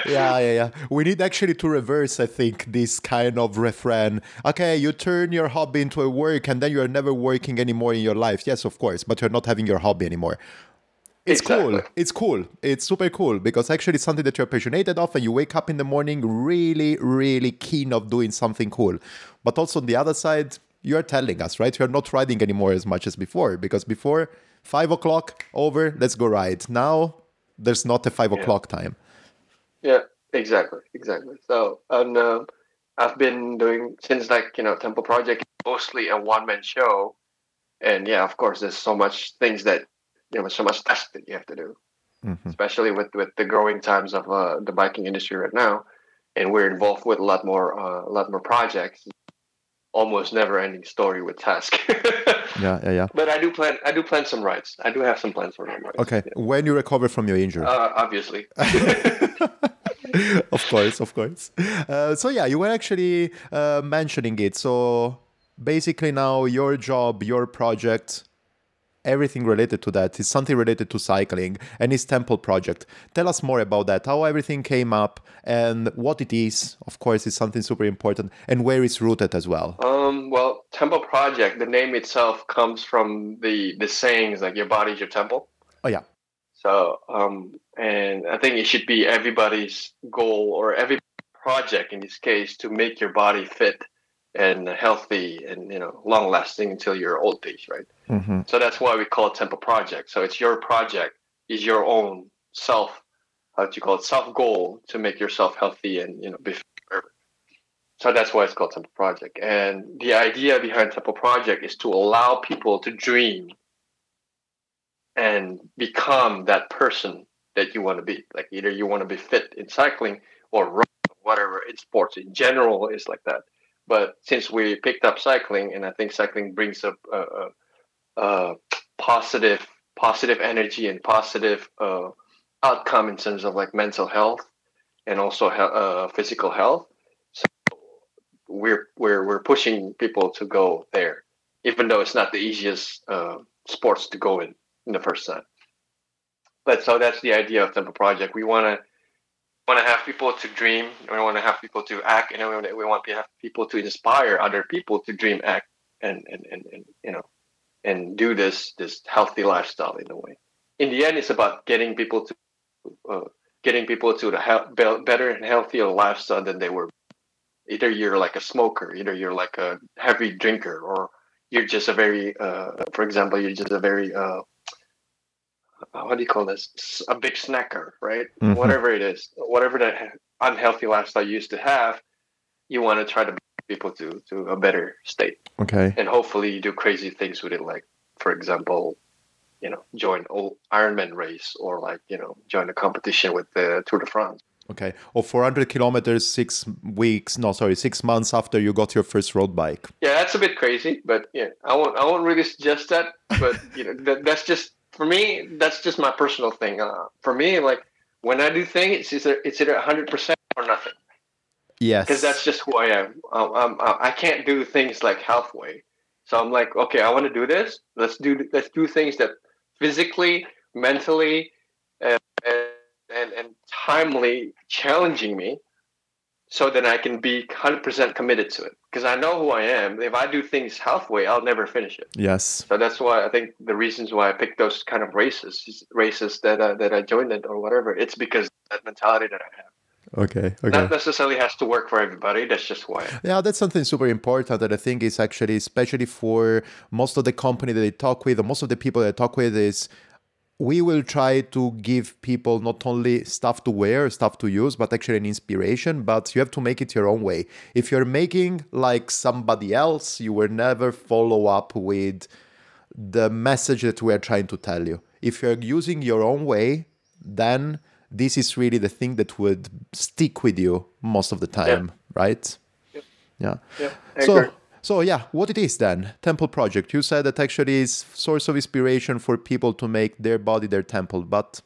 yeah, yeah, yeah. We need actually to reverse, I think, this kind of refrain. Okay, you turn your hobby into a work and then you're never working anymore in your life. Yes, of course, but you're not having your hobby anymore. It's cool. It's cool. It's super cool because actually it's something that you're passionate of and you wake up in the morning really, really keen of doing something cool. But also on the other side, you're telling us, right? You're not riding anymore as much as before because before five o'clock over, let's go ride. Now there's not a five o'clock time. Yeah, exactly, exactly. So, and um, I've been doing since like you know Temple Project mostly a one man show, and yeah, of course, there's so much things that you know, so much tasks that you have to do, Mhm. especially with with the growing times of uh, the biking industry right now, and we're involved with a lot more uh, a lot more projects. Almost never ending story with task. Yeah, yeah, yeah. but I do plan I do plan some rides. I do have some plans for some rides. Okay, when you recover from your injury. Uh, obviously. of course, of course. Uh, so yeah, you were actually uh, mentioning it. So basically, now your job, your project, everything related to that is something related to cycling and his temple project. Tell us more about that. How everything came up and what it is. Of course, it's something super important and where it's rooted as well. Um, well, Temple Project, the name itself comes from the the sayings like your body is your temple. Oh yeah, So, um, and I think it should be everybody's goal or every project in this case to make your body fit and healthy and you know long lasting until your old age, right? hmm So that's why we call it Temple Project. So it's your project, is your own self, how do you call it, self goal to make yourself healthy and you know be forever. So that's why it's called Temple Project. And the idea behind Temple Project is to allow people to dream and become that person that you want to be. Like either you want to be fit in cycling or run, whatever in sports in general is like that. But since we picked up cycling, and I think cycling brings up a, a, a positive positive energy and positive uh, outcome in terms of like mental health and also he- uh, physical health. So we're we're we're pushing people to go there, even though it's not the easiest uh, sports to go in in the first time. But so that's the idea of Temple Project. We want to want to have people to dream. We want to have people to act, and we want, we want to have people to inspire other people to dream, act, and and, and, and you know, and do this this healthy lifestyle in a way. In the end, it's about getting people to uh, getting people to the he- be- better and healthier lifestyle than they were. Either you're like a smoker, either you're like a heavy drinker, or you're just a very, uh, for example, you're just a very uh, what do you call this? A big snacker, right? Mhm. Whatever it is, whatever that unhealthy lifestyle you used to have, you want to try to bring people to to a better state, Okay. and hopefully you do crazy things with it, like for example, you know, join old Ironman race or like you know, join a competition with the Tour de France. Okay. Or 400 kilometers, six weeks, no, sorry, six months after you got your first road bike. Yeah, that's a bit crazy, but yeah, I won't I won't really suggest that. But you know, that, that's just for me. That's just my personal thing. Uh, for me, like when I do things, it's either it's either hundred percent or nothing. Yes. because that's just who I am. Um, um, uh, I can't do things like halfway. So I'm like, okay, I want to do this. Let's do let's do things that physically, mentally, and and, and timely challenging me, so then I can be 100% committed to it because I know who I am. If I do things halfway, I'll never finish it. Yes. So that's why I think the reasons why I picked those kind of races, races that uh, that I joined it or whatever, it's because that mentality that I have. Okay. Okay. Not necessarily has to work for everybody. That's just why. Yeah, that's something super important that I think is actually, especially for most of the company that I talk with, or most of the people that I talk with, is we will try to give people not only stuff to wear, stuff to use, but actually an inspiration. But you have to make it your own way. If you're making like somebody else, you will never follow up with the message that we are trying to tell you. If you're using your own way, then this is really the thing that would stick with you most of the time, yeah. right? Yep. Yeah. Yeah. So so yeah, what it is then? Temple project. You said that actually is source of inspiration for people to make their body their temple, but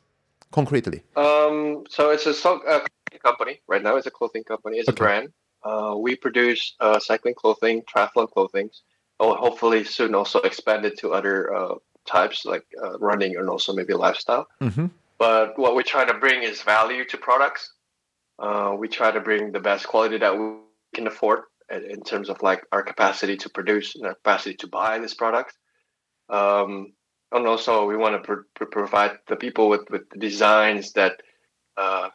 concretely. Um, so it's a, a company right now. It's a clothing company. It's okay. a brand. Uh, we produce uh, cycling clothing, triathlon clothing. Oh, hopefully soon also expand it to other uh, types like uh, running and also maybe lifestyle. Mm-hmm. But what we try to bring is value to products. Uh, we try to bring the best quality that we can afford in terms of like our capacity to produce and our capacity to buy this product. Um, and also, we want to pr- pr- provide the people with, with designs that uh,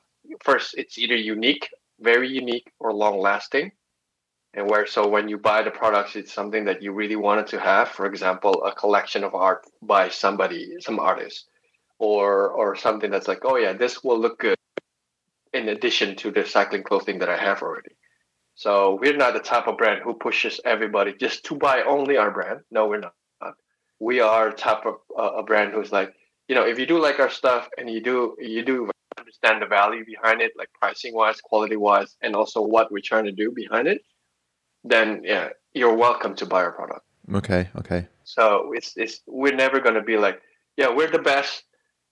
first it's either unique, very unique, or long lasting. And where so when you buy the products, it's something that you really wanted to have. For example, a collection of art by somebody, some artist, or or something that's like, oh yeah, this will look good in addition to the cycling clothing that I have already. So we're not the type of brand who pushes everybody just to buy only our brand. No, we're not. We are type of uh, a brand who's like, you know, if you do like our stuff and you do you do understand the value behind it, like pricing wise, quality wise, and also what we're trying to do behind it, then yeah, you're welcome to buy our product. Okay. Okay. So it's it's we're never gonna be like, yeah, we're the best,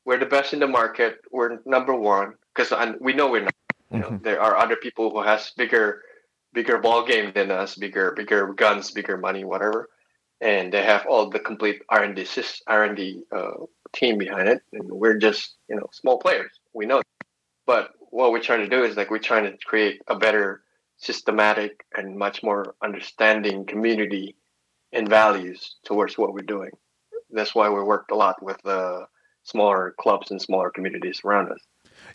we're the best in the market, we're number one because we know we're not. You know, mm-hmm. there are other people who has bigger bigger ball game than us, bigger bigger guns, bigger money, whatever, and they have all the complete R and R and D uh, team behind it, and we're just you know small players. We know, but what we're trying to do is like we're trying to create a better systematic and much more understanding community and values towards what we're doing. That's why we worked a lot with uh, smaller clubs and smaller communities around us.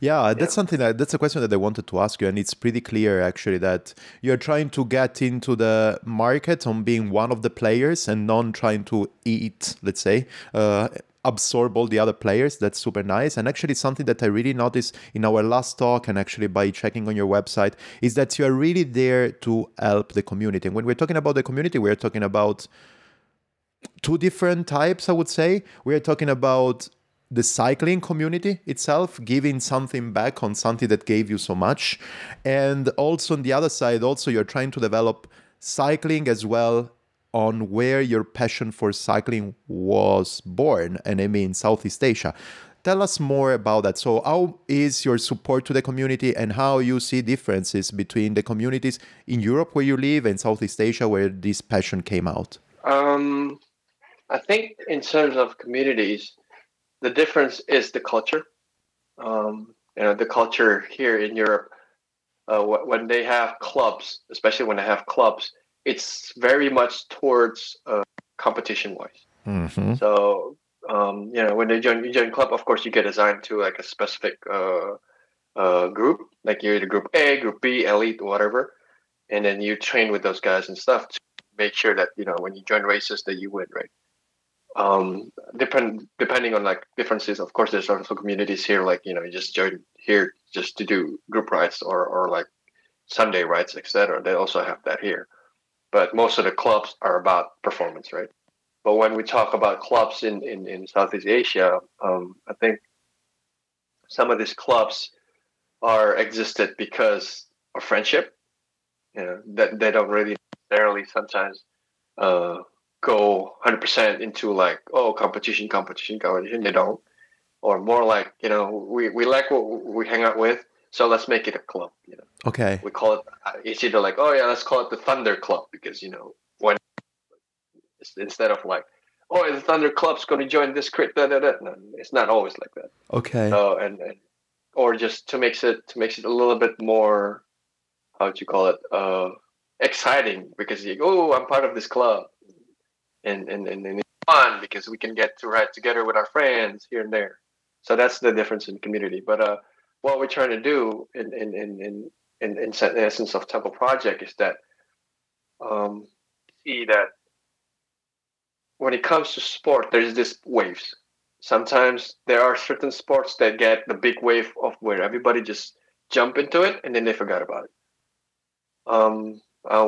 Yeah, that's yeah. something that that's a question that I wanted to ask you, and it's pretty clear actually that you're trying to get into the market on being one of the players and not trying to eat, let's say, uh, absorb all the other players. That's super nice. And actually, something that I really noticed in our last talk, and actually by checking on your website, is that you are really there to help the community. And when we're talking about the community, we're talking about two different types, I would say. We're talking about the cycling community itself giving something back on something that gave you so much. And also on the other side also you're trying to develop cycling as well on where your passion for cycling was born and i mean southeast asia. Tell us more about that. So how is your support to the community and how you see differences between the communities in europe where you live and southeast asia where this passion came out? Um, i think in terms of communities the difference is the culture. Um, you know, the culture here in Europe, uh, when they have clubs, especially when they have clubs, it's very much towards uh, competition wise. Mm-hmm. So, um, you know, when they join, you join club, of course, you get assigned to like a specific uh, uh, group, like you're the group A, group B, elite, whatever, and then you train with those guys and stuff to make sure that you know when you join races that you win, right? Um depend depending on like differences of course there's also communities here like you know you just join here just to do group rides or or like sunday rides etc they also have that here. But most of the clubs are about performance right? But when we talk about clubs in in, in southeast asia um i think some of these clubs are existed because of friendship. You know that they don't really necessarily sometimes uh go 100% into like oh competition competition competition. They don't. Or more like you know we, we like what we hang out with so let's make it a club you know. Okay. We call it uh, it's either like oh yeah let's call it the thunder club because you know when instead of like oh the thunder club's going to join this crit da, da, da. No, it's not always like that. Okay. So and, and or just to make it to make it a little bit more how would you call it uh, exciting because you oh I'm part of this club and and and, and it's fun because we can get to ride together with our friends here and there. So that's the difference in community. But uh what we're trying to do in in in in, in, in essence of temple project is that um see that when it comes to sport there's this waves. Sometimes there are certain sports that get the big wave of where everybody just jump into it and then they forgot about it. Um uh,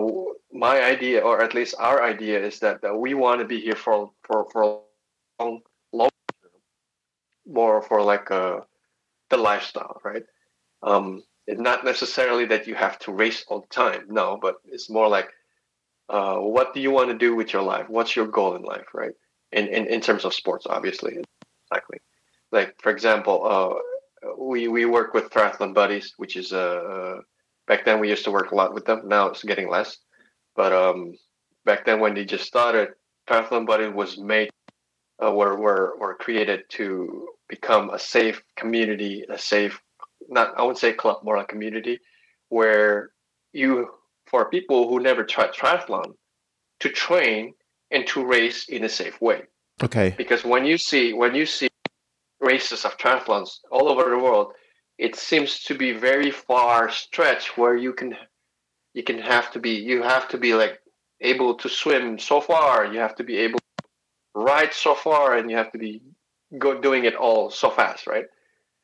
my idea, or at least our idea, is that, that we want to be here for for for long, long more for like uh, the lifestyle, right? Um, it's not necessarily that you have to race all the time, no, but it's more like uh, what do you want to do with your life? What's your goal in life, right? In in, in terms of sports, obviously, exactly. Like for example, uh, we we work with triathlon buddies, which is a uh, back then we used to work a lot with them. Now it's getting less. But um, back then when they just started, Triathlon Buddy was made, uh, were, were, were created to become a safe community, a safe, not, I would say club, more like community, where you, for people who never tried triathlon, to train and to race in a safe way. Okay. Because when you see, when you see races of triathlons all over the world, it seems to be very far stretch where you can you can have to be you have to be like able to swim so far. You have to be able to ride so far and you have to be go doing it all so fast right?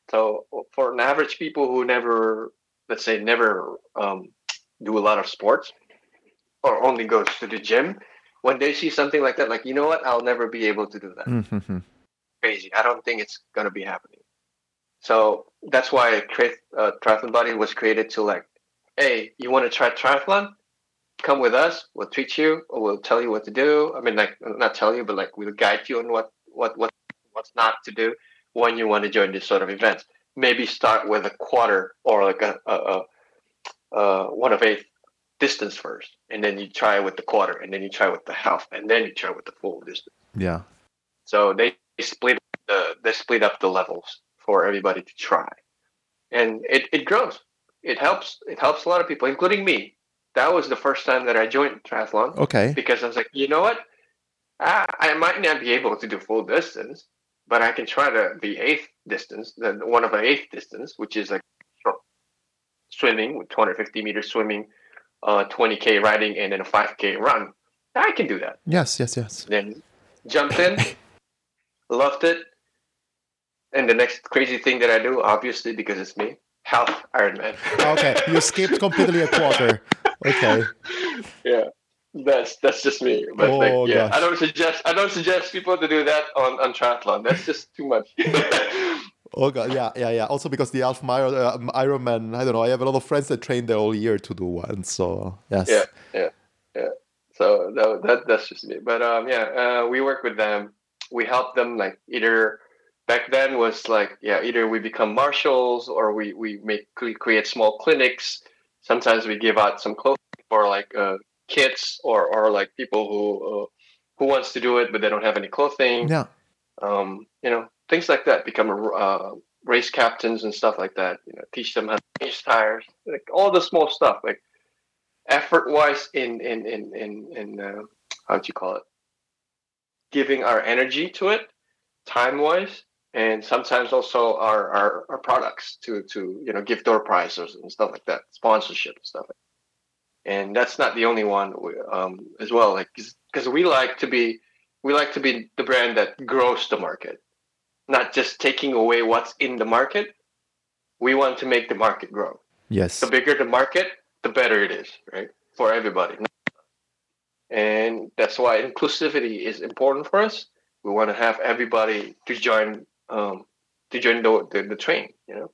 So for an average people who never let's say never um, do a lot of sports or only goes to the gym when they see something like that like you know what? I'll never be able to do that. Mm-hmm. crazy. I don't think it's going to be happening. So that's why uh, Triathlon Buddy was created to like, hey, you want to try triathlon? Come with us. We'll teach you, or we'll tell you what to do. I mean, like not tell you, but like we'll guide you on what what what what's not to do when you want to join this sort of events. Maybe start with a quarter or like a, a, a, a one of eighth distance first, and then you try with the quarter, and then you try with the half, and then you try with the full distance. Yeah. So they split the they split up the levels for everybody to try. And it, it grows. It helps it helps a lot of people, including me. That was the first time that I joined triathlon. Okay. Because I was like, you know what? I, I might not be able to do full distance, but I can try the, be eighth distance, the one of an eighth distance, which is like short swimming with 250 meters swimming, uh, 20k riding, and then a 5k run. I can do that. Yes, yes, yes. Then jumped in, loved it, and the next crazy thing that I do, obviously because it's me, half Ironman. okay, you skipped completely a quarter. Okay. Yeah, that's that's just me. But oh, like, yeah, gosh. I don't suggest I don't suggest people to do that on on triathlon. That's just too much. oh god, yeah, yeah, yeah. Also because the Half uh, Ironman, I don't know. I have a lot of friends that train the whole year to do one. So yes. Yeah, yeah, yeah. So that, that that's just me. But um, yeah, uh, we work with them. We help them like either back then was like yeah either we become marshals or we we make create small clinics. Sometimes we give out some clothing for like uh, kids or or like people who uh, who wants to do it but they don't have any clothing. Yeah. Um, you know things like that. Become uh, race captains and stuff like that you know teach them how to change tires like all the small stuff like effort wise in in in in, in uh, how'd you call it? Giving our energy to it time wise and sometimes also our, our, our products to to you know give door prizes and stuff like that, sponsorship and stuff. And that's not the only one um, as well, like because we like to be we like to be the brand that grows the market, not just taking away what's in the market. We want to make the market grow. Yes. The bigger the market, the better it is, right, for everybody. And that's why inclusivity is important for us. We want to have everybody to join um, to join the, the, the train, you know.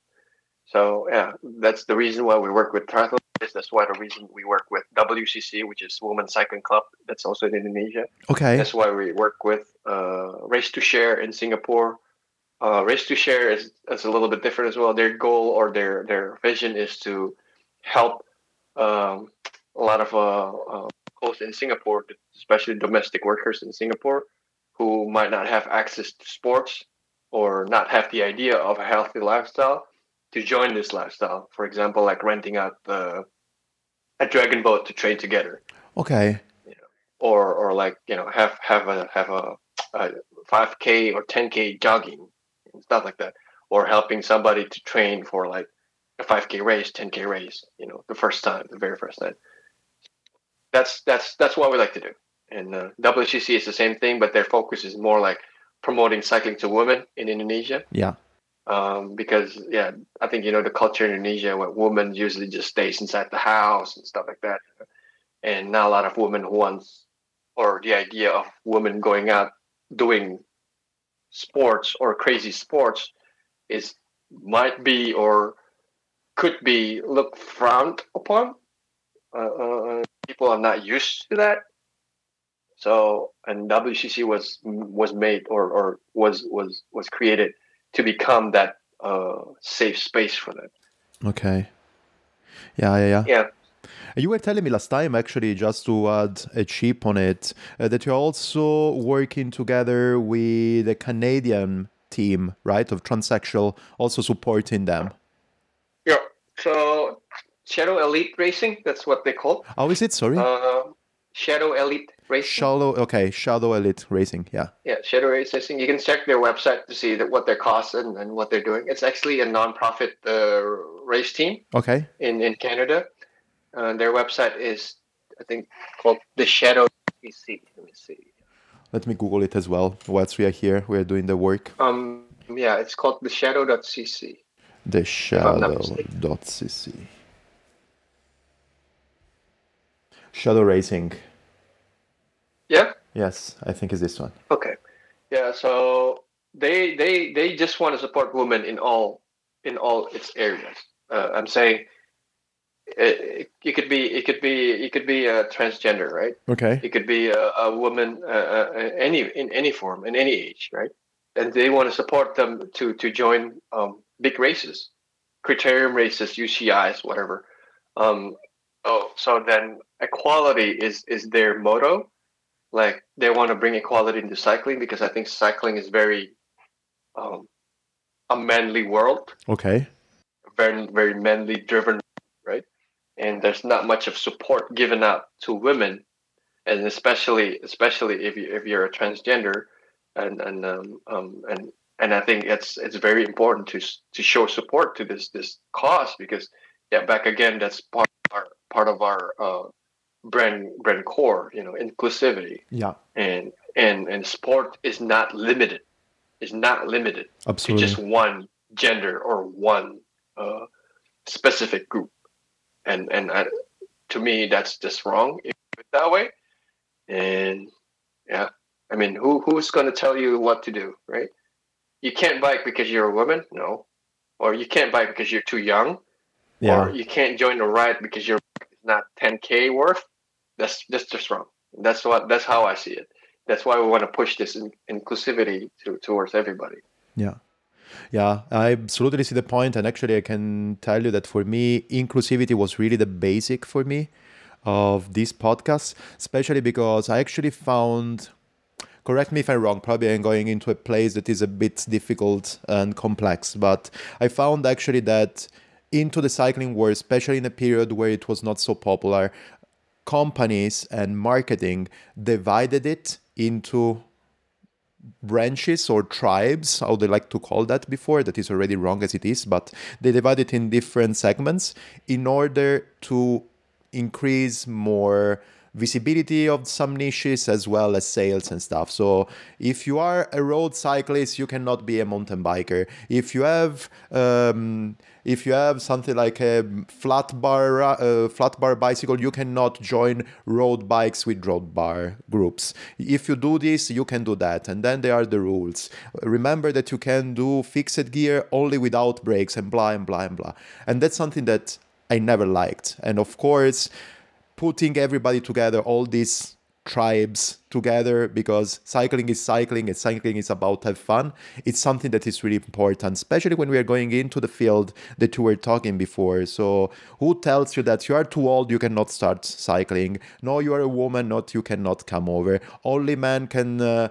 So yeah, that's the reason why we work with triathlon. That's why the reason we work with WCC, which is Women's Cycling Club. That's also in Indonesia. Okay. That's why we work with uh, Race to Share in Singapore. Uh, Race to Share is, is a little bit different as well. Their goal or their their vision is to help um, a lot of uh, uh, in Singapore, especially domestic workers in Singapore, who might not have access to sports or not have the idea of a healthy lifestyle to join this lifestyle. For example, like renting out the a dragon boat to train together, Okay. or or like you know have have a have a, a 5k or 10k jogging and stuff like that, or helping somebody to train for like a 5k race, 10k race, you know, the first time, the very first time. That's that's that's what we like to do. And uh, WCC is the same thing, but their focus is more like promoting cycling to women in Indonesia. Yeah. Um, because yeah, I think you know the culture in Indonesia where women usually just stays inside the house and stuff like that, and not a lot of women wants or the idea of women going out doing sports or crazy sports is might be or could be looked frowned upon. Uh, uh, people are not used to that. So, and WCC was was made or, or was was was created to become that uh, safe space for them. Okay. Yeah, yeah, yeah. Yeah, You were telling me last time, actually, just to add a chip on it, uh, that you're also working together with the Canadian team, right, of Transsexual, also supporting them. yeah. So, Shadow Elite Racing, that's what they call. How is it? Sorry. Uh, Shadow Elite Racing. Shadow. Okay, Shadow Elite Racing. Yeah. Yeah, Shadow Race Racing. You can check their website to see that what their costs and, and what they're doing. It's actually a non-profit uh, race team Okay. in in Canada. Uh, their website is, I think, called the Shadow PC. Let me see. Let me Google it as well. Whilst we are here, we are doing the work. Um, yeah, it's called the Shadow.cc. The Shadow.cc. Shadow Racing. Yeah. Yes, I think it's this one. Okay. Yeah. So they they they just want to support women in all in all its areas. Uh, I'm saying it, it could be it could be it could be a transgender, right? Okay. It could be a, a woman, uh, uh, any in any form, in any age, right? And they want to support them to to join um, big races, criterium races, UCIs, whatever. Um, oh, so then equality is is their motto. Like they want to bring equality into cycling because I think cycling is very um, a manly world Okay. very very manly driven right and there's not much of support given out to women and especially especially if you if you're a transgender and and um, um and and I think it's it's very important to to show support to this this cause because yeah back again that's part our part of our uh, brand brand core you know inclusivity Yeah. and and and sport is not limited is not limited to just one gender or one uh, specific group, and and I, to me that's just wrong if it that way. And yeah, I mean, who who's going to tell you what to do, right? You can't bike because you're a woman, no, or you can't bike because you're too young, Yeah. or you can't join the ride because your bike is not 10k worth. That's that's just wrong. That's what that's how I see it. That's why we want to push this in, inclusivity to, towards everybody. Yeah. Yeah, I absolutely see the point, and actually, I can tell you that for me, inclusivity was really the basic for me of this podcast, especially because I actually found. Correct me if I'm wrong. Probably I'm going into a place that is a bit difficult and complex, but I found actually that into the cycling world, especially in a period where it was not so popular, companies and marketing divided it into branches or tribes, how they like to call that before, that is already wrong as it is, but they divide it in different segments in order to increase more visibility of some niches as well as sales and stuff. So if you are a road cyclist, you cannot be a mountain biker. If you have um, if you have something like a flat bar uh, flat bar bicycle, you cannot join road bikes with road bar groups. If you do this, you can do that, and then there are the rules. Remember that you can do fixed gear only without brakes and blah and blah and blah, and that's something that I never liked. And of course, putting everybody together, all these tribes together, because cycling is cycling and cycling is about have fun. It's something that is really important, especially when we are going into the field that you were talking before. So, who tells you that you are too old, you cannot start cycling? No, you are a woman, not you cannot come over. Only men can. Uh,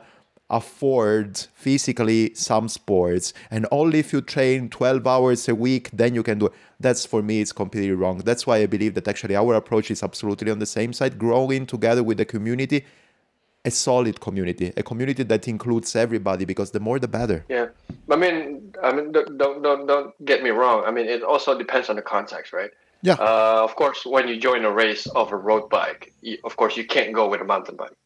afford physically some sports. And only if you train 12 hours a week then you can do it. That's for me it's completely wrong. That's why i believe that actually our approach is absolutely on the same side growing together with the community a solid community a community that includes everybody because the more the better. Yeah. I mean i mean don't don't don't get me wrong. I mean it also depends on the context right? Yeah. Uh, of course when you join a race of a road bike you, of course you can't go with a mountain bike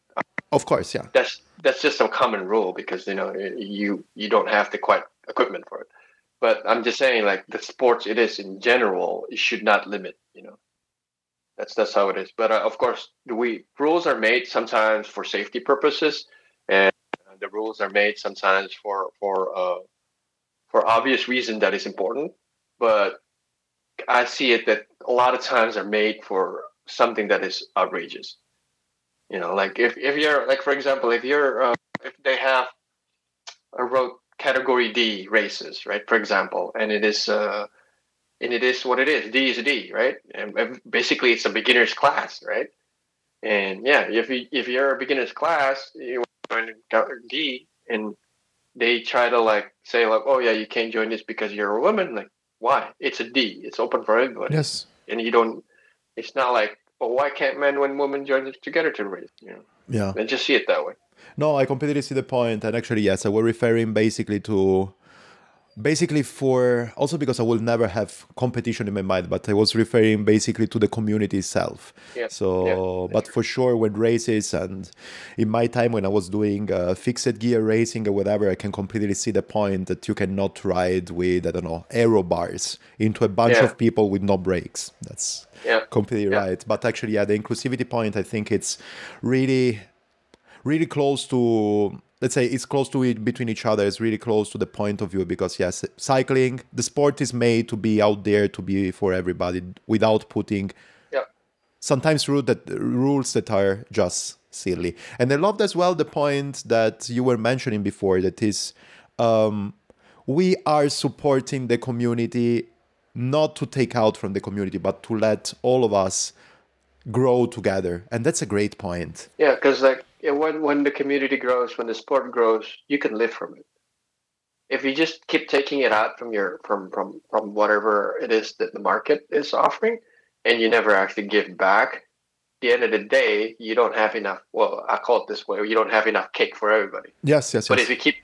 of course, yeah. That's that's just a common rule because you know you you don't have the quite equipment for it. But I'm just saying, like the sports it is in general, it should not limit. You know, that's that's how it is. But uh, of course, we rules are made sometimes for safety purposes, and the rules are made sometimes for for uh, for obvious reason that is important. But I see it that a lot of times are made for something that is outrageous you know, like if, if you're like for example, if you're uh, if they have a road category D races, right? For example, and it is uh, and it is what it is. D is a D, right? And basically, it's a beginner's class, right? And yeah, if you if you're a beginner's class, you want to join D, and they try to like say like, oh yeah, you can't join this because you're a woman. Like, why? It's a D. It's open for everybody. Yes. And you don't. It's not like but why can't men and women join together to raise? You know, yeah, and just see it that way. No, I completely see the point, and actually, yes, I was referring basically to basically for also because I will never have competition in my mind, but I was referring basically to the community itself. Yeah. So, yeah, but for sure, when races and in my time when I was doing uh, fixed gear racing or whatever, I can completely see the point that you cannot ride with I don't know aero bars into a bunch yeah. of people with no brakes. That's yeah. completely right. But actually, yeah, the inclusivity point, I think it's really, really close to let's say it's close to it between each other it's really close to the point of view because yes cycling the sport is made to be out there to be for everybody without putting yeah. sometimes rule that rules that are just silly. And i loved as well the point that you were mentioning before that is um, we are supporting the community not to take out from the community but to let all of us grow together. And that's a great point. Yeah because like when when the community grows, when the sport grows, you can live from it. If you just keep taking it out from your from from from whatever it is that the market is offering, and you never actually give back, at the end of the day, you don't have enough. Well, I call it this way: you don't have enough cake for everybody. Yes, yes. But yes. if you keep,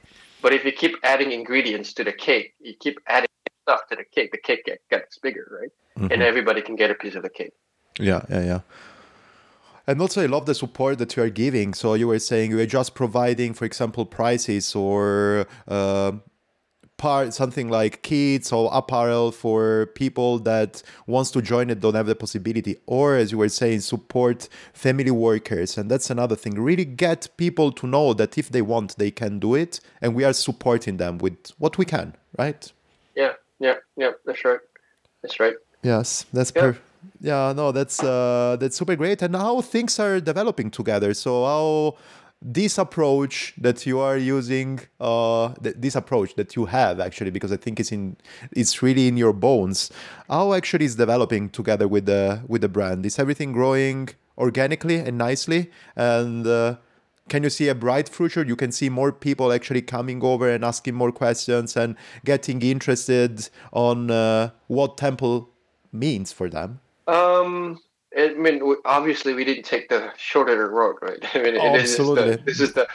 but if you keep adding ingredients to the cake, you keep adding stuff to the cake, the cake gets bigger, right? Mm-hmm. And everybody can get a piece of the cake. Yeah, yeah, yeah. And also, I love the support that you are giving. So you were saying you are just providing, for example, prices or uh, part something like kits or apparel for people that wants to join it don't have the possibility. Or as you were saying, support family workers. And that's another thing. Really get people to know that if they want, they can do it, and we are supporting them with what we can. Right? Yeah. Yeah. Yeah. That's right. That's right. Yes, that's yeah. perfect yeah no that's uh that's super great. And how things are developing together. So how this approach that you are using uh th- this approach that you have actually because i think it's in it's really in your bones how actually is developing together with the with the brand? Is everything growing organically and nicely? And uh, can you see a bright future? You can see more people actually coming over and asking more questions and getting interested on uh, what temple means for them um, I mean, obviously, we didn't take the shorter road, right? I mean, oh, absolutely. The, this is the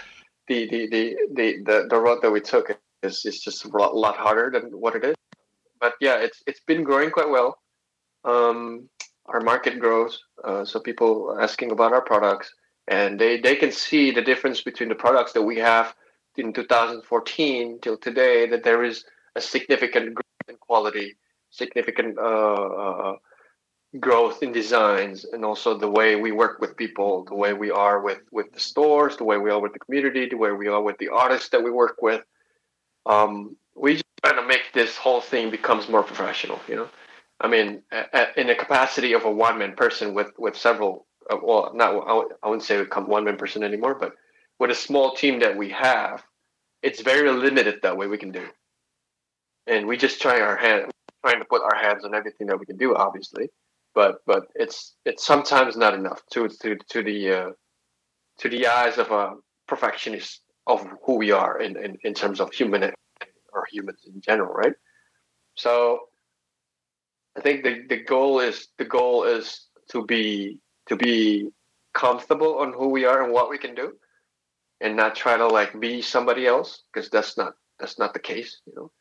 the, the the the the the road that we took is is just a lot, lot harder than what it is. But yeah, it's it's been growing quite well. Um, our market grows, uh, so people asking about our products, and they they can see the difference between the products that we have in 2014 till today. That there is a significant growth in quality, significant uh, uh growth in designs and also the way we work with people the way we are with with the stores the way we are with the community the way we are with the artists that we work with. Um, we just trying to make this whole thing becomes more professional you know? I mean in the capacity of a one-man person with with several uh, well not i wouldn't say become one-man person anymore but with a small team that we have it's very limited that way we can do. And we just try our hand trying to put our hands on everything that we can do obviously but but it's it's sometimes not enough to to to the uh, to the eyes of a perfectionist of who we are in, in, in terms of human or humans in general, right? So I think the, the goal is the goal is to be to be comfortable on who we are and what we can do and not try to like be somebody else because that's not that's not the case you know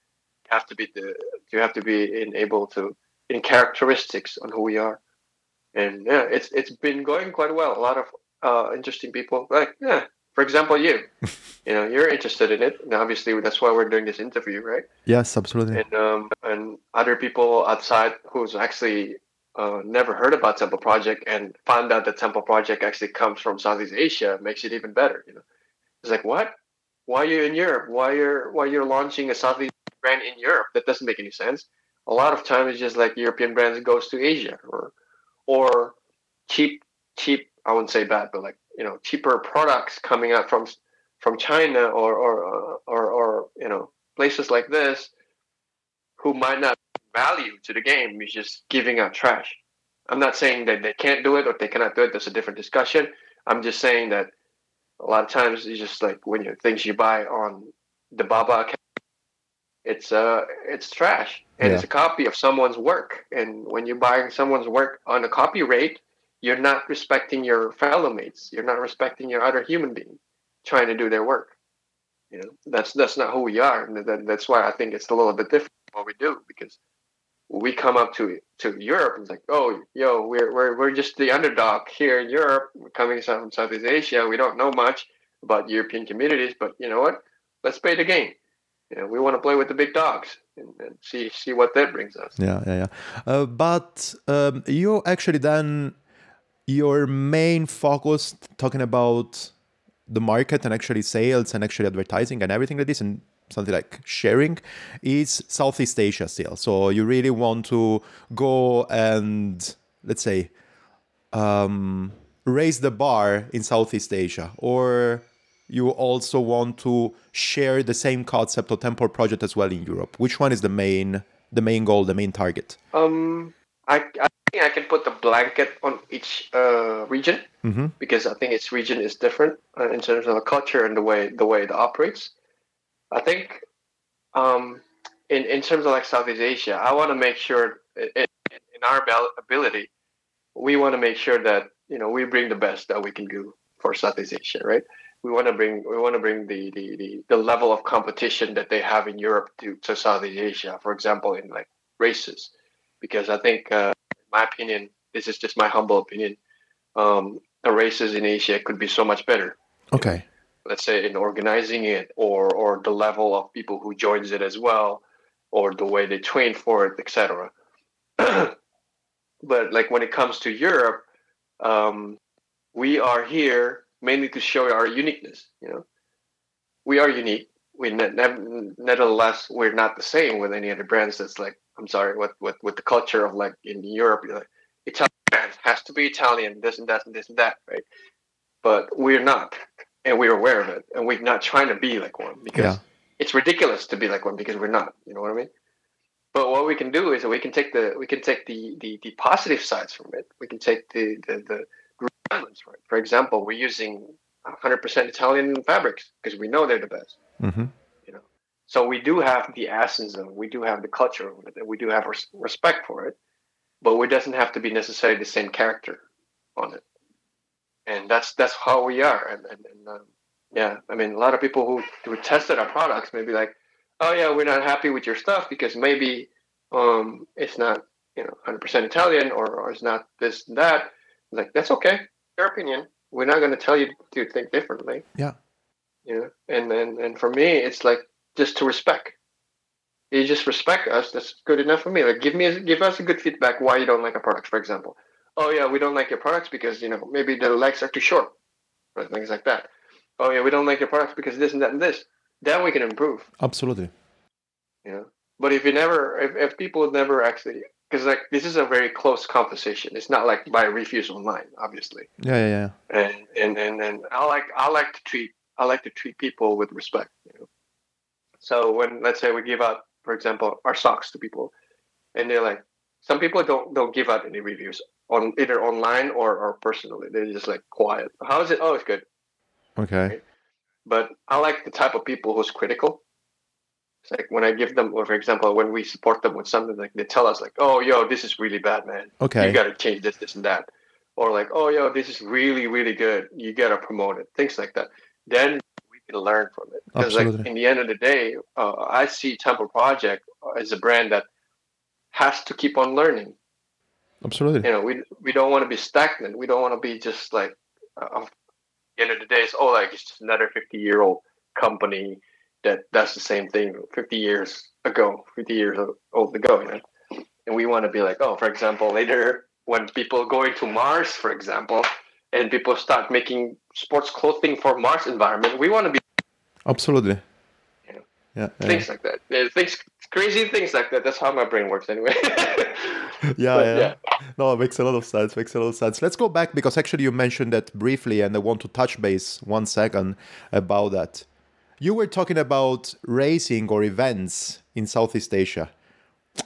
you have to be the you have to be in able to in characteristics on who we are. And yeah it's it's been going quite well. A lot of uh, interesting people like yeah for example you. You know you're interested in it and obviously that's why we're doing this interview right? Yes absolutely. And um and other people outside who's actually uh, never heard about temple project and found out that temple project actually comes from southeast asia makes it even better you know. It's like what? Why are you in europe? Why you're why you're launching a southeast brand in europe? That doesn't make any sense a lot of times it's just like european brands goes to asia or or cheap cheap i wouldn't say bad but like you know cheaper products coming out from from China or or or, or you know places like this who might not value to the game is just giving out trash. I'm not saying that they can't do it or they cannot do it. That's a different discussion. I'm just saying that a lot of times it's just like when you things you buy on the Baba account, it's uh it's trash and yeah. it's a copy of someone's work. And when you're buying someone's work on a copy rate, you're not respecting your fellow mates. You're not respecting your other human being trying to do their work. You know, that's that's not who we are, and that, that's why I think it's a little bit different what we do because we come up to to Europe and it's like, oh, yo, we're we're we're just the underdog here in Europe. We're coming from Southeast Asia. We don't know much about European communities, but you know what? Let's play the game. You know, we want to play with the big dogs and, and see see what that brings us. Yeah, yeah, yeah. Uh, but um, you actually then your main focus talking about the market and actually sales and actually advertising and everything like this and something like sharing is Southeast Asia still. So you really want to go and let's say um, raise the bar in Southeast Asia, or you also want to share the same concept or Temple Project as well in Europe. Which one is the main the main goal, the main target? Um, I, I think I can put the blanket on each uh, region mm-hmm. because I think each region is different uh, in terms of the culture and the way the way it operates. I think um, in in terms of like Southeast Asia, I want to make sure in, in our ability, we want to make sure that you know we bring the best that we can do for Southeast Asia, right? We want to bring we want to bring the, the, the, the level of competition that they have in Europe to, to Southeast Asia, for example, in like races, because I think, uh, in my opinion, this is just my humble opinion, um, the races in Asia could be so much better. Okay. Let's say in organizing it or or the level of people who joins it as well or the way they train for it etc but like when it comes to europe um, we are here mainly to show our uniqueness you know we are unique we ne- ne- nevertheless we're not the same with any other brands that's like i'm sorry with with, with the culture of like in europe like italian has to be italian this and that and this and that right but we're not and we're aware of it, and we're not trying to be like one because yeah. it's ridiculous to be like one because we're not. You know what I mean? But what we can do is we can take the we can take the the, the positive sides from it. We can take the the, the elements from it. For example, we're using 100% Italian fabrics because we know they're the best. Mm-hmm. You know, so we do have the essence of we do have the culture of it, and we do have res- respect for it. But it doesn't have to be necessarily the same character on it and that's that's how we are. And, and, and um, yeah, I mean, a lot of people who who tested our products may be like, oh yeah, we're not happy with your stuff because maybe um, it's not you know 100% Italian or, or it's not this and that. Like that's okay, your opinion. We're not going to tell you to think differently. Yeah. You know, and and and for me, it's like just to respect. You just respect us. That's good enough for me. Like give me a, give us a good feedback why you don't like a product, for example oh yeah, we don't like your products because you know maybe the legs are too short, or things like that. Oh yeah, we don't like your products because this and that and this. Then we can improve. Absolutely. You know, but if you never, if, if people never actually, because like this is a very close conversation. It's not like by reviews online, obviously. Yeah, yeah, yeah. And and and and I like I like to treat I like to treat people with respect. You know, so when let's say we give out, for example, our socks to people, and they're like, some people don't don't give out any reviews on either online or, or personally. They're just like quiet. How is it? Oh, it's good. Okay. Right? but I like the type of people who's critical. It's like when I give them, or for example, when we support them with something, like they tell us, like, "Oh, yo, this is really bad, man. Okay. You got to change this, this, and that," or like, "Oh, yo, this is really, really good. You got to promote it." Things like that. Then we can learn from it because, like, in the end of the day, uh, I see Temple Project as a brand that has to keep on learning Absolutely. you know we we don't want to be stagnant we don't want to be just like uh, at the end of the day it's oh like it's just another 50 year old company that does the same thing 50 years ago 50 years old ago you know and we want to be like oh for example later when people going to mars for example and people start making sports clothing for mars environment we want to be Absolutely. Yeah. Things like that things crazy things like that that's how my brain works anyway yeah, yeah. yeah. No, it makes a lot of sense. Makes a lot of sense. Let's go back because actually you mentioned that briefly, and I want to touch base one second about that. You were talking about racing or events in Southeast Asia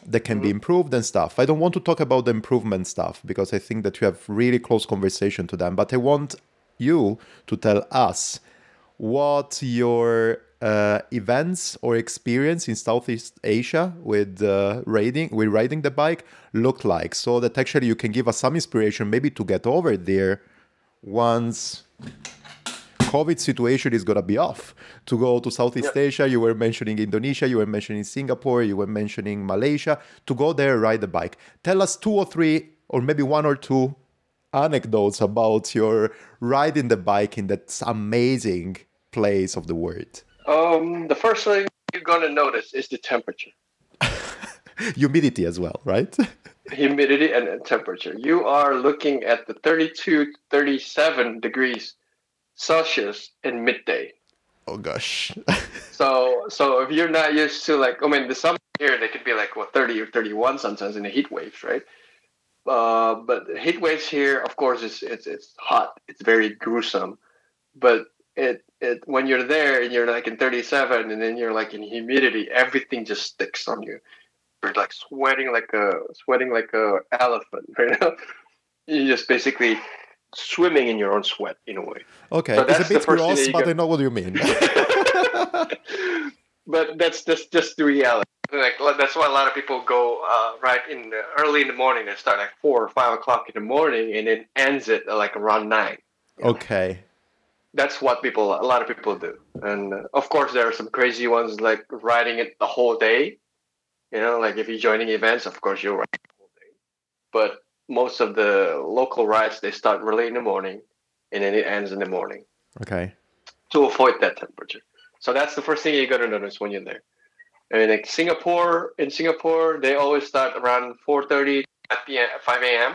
that can be improved and stuff. I don't want to talk about the improvement stuff because I think that you have really close conversation to them. But I want you to tell us what your uh, events or experience in Southeast Asia with uh, riding with riding the bike look like, so that actually you can give us some inspiration, maybe to get over there once COVID situation is gonna be off. To go to Southeast Asia, you were mentioning Indonesia, you were mentioning Singapore, you were mentioning Malaysia. To go there, ride the bike. Tell us two or three, or maybe one or two anecdotes about your riding the bike in that amazing place of the world. um the first thing you're going to notice is the temperature Humidity as well, right? humidity and temperature. You are looking at the 32 37 degrees Celsius in midday. oh gosh. So so if you're not used to like I mean the summer here they could be like what 30 or 31 sometimes in the heat waves, right? Uh, but the heat waves here, of course, is it's it's hot. It's very gruesome, but it it when you're there and you're like in 37 and then you're like in humidity, everything just sticks on you. You're like sweating like a sweating like a elephant, right now. You're just basically swimming in your own sweat in a way. Okay, So it's a bit gross, but got- I know what you mean. but that's just just the reality. Like that's why a lot of people go uh, right in the, early in the morning. They start like four or five o'clock in the morning, and it ends at uh, like around nine. okay. That's what people, a lot of people do. And uh, of course, there are some crazy ones like riding it the whole day. You know, like if you're joining events, of course you'll ride the whole day. But most of the local rides they start early in the morning, and then it ends in the morning Okay. to avoid that temperature. So that's the first thing you got to notice when you're there. And like Singapore, in Singapore, they always start around 4:30 at p.m. 5 a.m.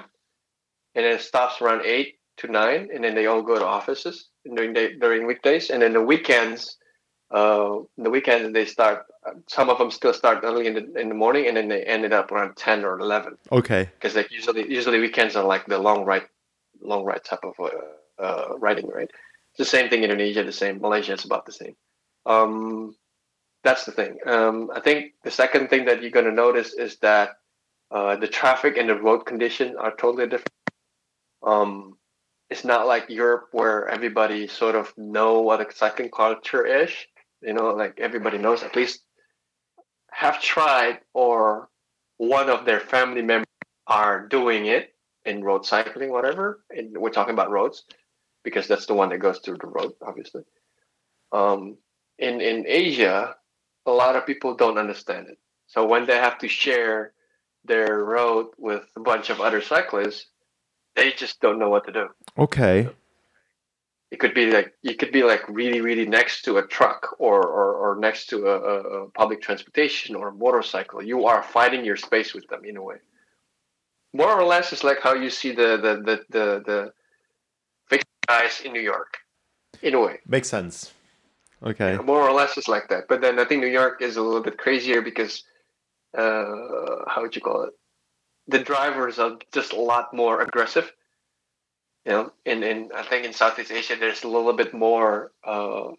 and then it stops around 8 to 9, and then they all go to offices during the, during weekdays, and then the weekends, uh, the weekend they start. Some of them still start early in the in the morning, and then they ended up around 10 or 11 Okay. because like usually usually weekends are like the long ride long ride type of uh, uh, riding right? It's the same thing in indonesia the same. Malaysia it's about the same. Um, that's the thing. Um, i think the second thing that you're going to notice is that uh, the traffic and the road condition are totally different. Um, it's not like europe where everybody sort of know what a cycling culture is you know like everybody knows at least have tried or one of their family members are doing it in road cycling, whatever. And we're talking about roads because that's the one that goes through the road, obviously. Um, in in Asia, a lot of people don't understand it. So when they have to share their road with a bunch of other cyclists, they just don't know what to do. Okay. It could be like you could be like really, really next to a truck or or, or next to a, a, public transportation or a motorcycle. You are fighting your space with them in a way. More or less, it's like how you see the the the the, the fixed guys in New York, in a way. Makes sense. Okay. More or less, it's like that. But then I think New York is a little bit crazier because uh, how would you call it? The drivers are just a lot more aggressive. You know, in, in I think in Southeast Asia there's a little bit more uh,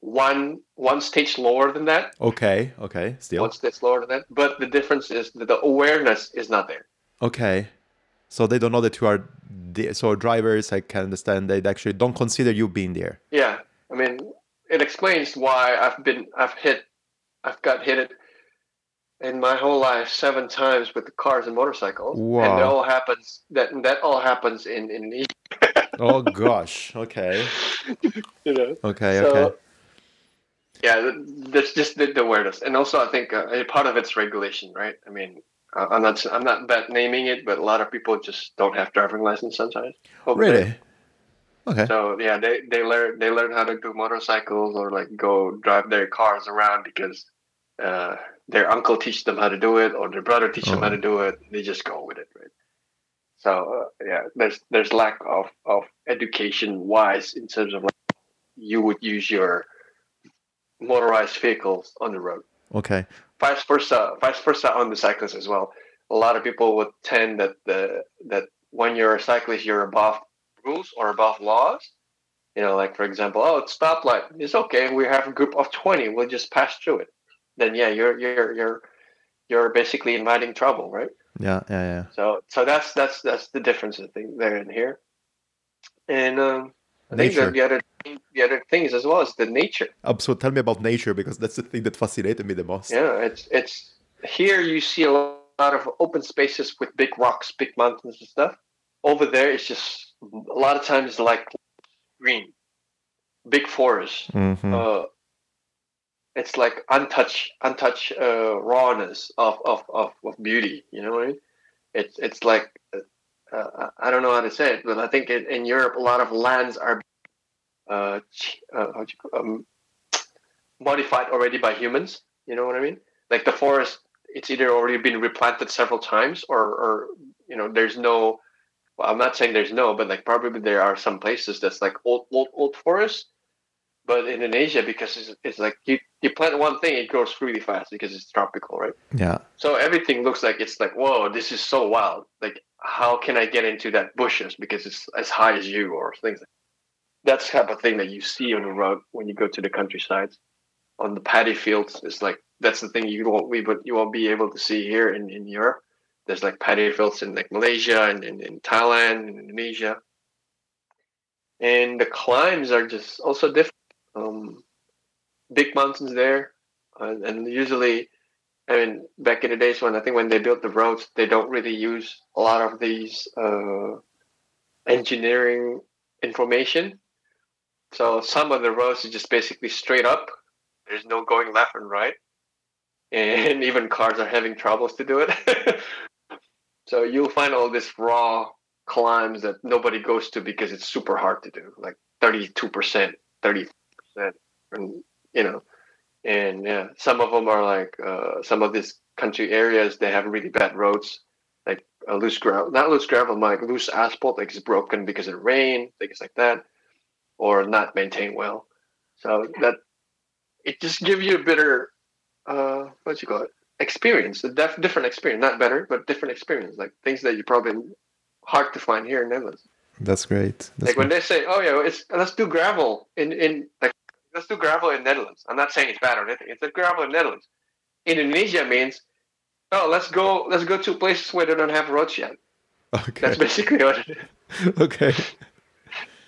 one one stage lower than that. Okay. Okay. Still. One stage lower than that. But the difference is that the awareness is not there. Okay. So they don't know that you are there. So drivers, I can understand, they actually don't consider you being there. Yeah, I mean, it explains why I've been I've hit I've got hit it in my whole life seven times with the cars and motorcycles, Wow. and that all happens that that all happens in in oh gosh. Okay. you know. Okay. So, okay. Yeah, that's just the, the awareness, and also I think uh, a part of it's regulation, right? I mean, uh, I'm not I'm not bad naming it, but a lot of people just don't have driving license sometimes. there. Really? Okay. So yeah, they, they learn they learn how to do motorcycles or like go drive their cars around because uh, their uncle teach them how to do it or their brother teach them how to do it. They just go with it, right? So uh, yeah, there's there's lack of of education wise in terms of like you would use your motorized vehicles on the road. Okay. Vice versa, vice versa on the cyclists as well. A lot of people would tend that the that when you're a cyclist, you're above rules or above laws. You know, like for example, oh, it's stoplight. It's okay. We have a group of twenty. We'll just pass through it. Then yeah, you're you're you're you're basically inviting trouble, right? Yeah. Yeah. Yeah. So so that's that's that's the difference I think there and here. And um, I think that the other the other things as well is the nature. Um, so tell me about nature because that's the thing that fascinated me the most. Yeah, it's it's here you see a lot of open spaces with big rocks, big mountains and stuff. Over there, it's just a lot of times like green, big forest. Mhm. Uh, it's like untouched, untouched uh, rawness of, of, of, of beauty. You know what I mean? It's it's like uh, I don't know how to say it, but I think in, Europe a lot of lands are uh, uh, um, modified already by humans. You know what I mean? Like the forest, it's either already been replanted several times, or or you know, there's no. Well, I'm not saying there's no, but like probably there are some places that's like old old old forest. But in Indonesia, because it's, it's like you, you plant one thing, it grows really fast because it's tropical, right? Yeah. So everything looks like it's like, whoa, this is so wild. Like, how can I get into that bushes because it's as high as you or things like that's the type of thing that you see on the road when you go to the countryside On the paddy fields, it's like that's the thing you won't we but you won't be able to see here in, in Europe. There's like paddy fields in like Malaysia and in, in Thailand and Indonesia. And the climbs are just also different um, big mountains there, and usually, I mean, back in the days when I think when they built the roads, they don't really use a lot of these uh, engineering information. So some of the roads are just basically straight up. There's no going left and right, and even cars are having troubles to do it. so you'll find all this raw climbs that nobody goes to because it's super hard to do, like 32%, 30, that you know and yeah some of them are like uh, some of these country areas they have really bad roads like loose gravel not loose gravel like loose asphalt like it's broken because of rain things like that or not maintained well. So that it just gives you a better uh what you call it experience a def- different experience not better but different experience like things that you probably hard to find here in netherlands. That's great. That's like great. when they say oh yeah it's let's do gravel in in like let's do gravel in Netherlands." I'm not saying it's bad or anything. It's a gravel in Netherlands. Indonesia means, "Oh, let's go let's go to places where they don't have roads yet." Okay. That's basically what it is. okay.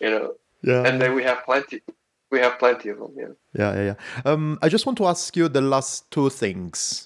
You know, Yeah. and then we have plenty. We have plenty of them. Yeah. Yeah, yeah, yeah. Um, I just want to ask you the last two things.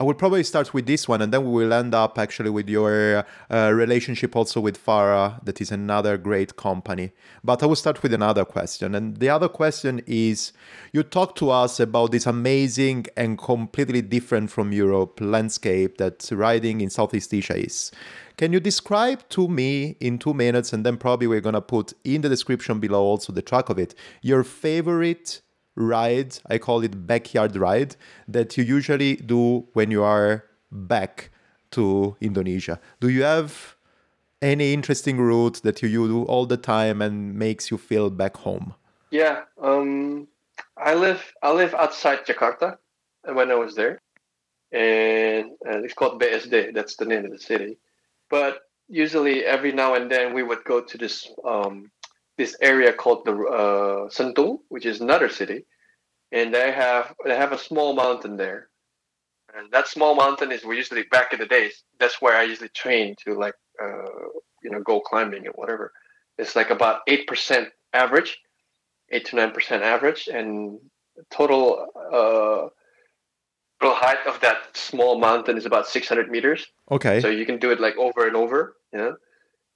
I will probably start with this one, and then we will end up actually with your uh, relationship also with Fara, that is another great company. But I will start with another question. And the other question is you talked to us about this amazing and completely different from Europe landscape that riding in Southeast Asia is. Can you describe to me in two minutes, and then probably we're going to put in the description below also the track of it, your favorite ride, I call it backyard ride, that you usually do when you are back to Indonesia? Do you have any interesting route that you do all the time and makes you feel back home? Yeah. Um, I live I live outside Jakarta, when I was there, and uh, it's called BSD. That's the name of the city. But usually, every now and then, we would go to this um, this area called the uh, Sentul, which is another city, and they have they have a small mountain there, and that small mountain is where usually back in the days. That's where I usually train to like uh, you know go climbing and whatever. It's like about eight percent average, eight to nine percent average, and total uh, total height of that small mountain is about six hundred meters. Okay. So you can do it like over and over, you know.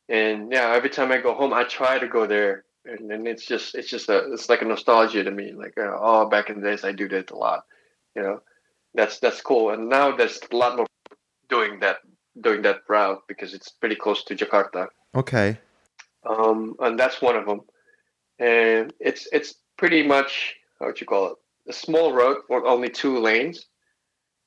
And yeah, every time I go home, I try to go there, and, and it's just it's just a it's like a nostalgia to me. Like uh, oh, back in the days, I do that a lot, you know. That's that's cool, and now there's a lot more doing that doing that route because it's pretty close to Jakarta. Okay. Um, and that's one of them. And it's it's pretty much how would you call it? A small road with only two lanes,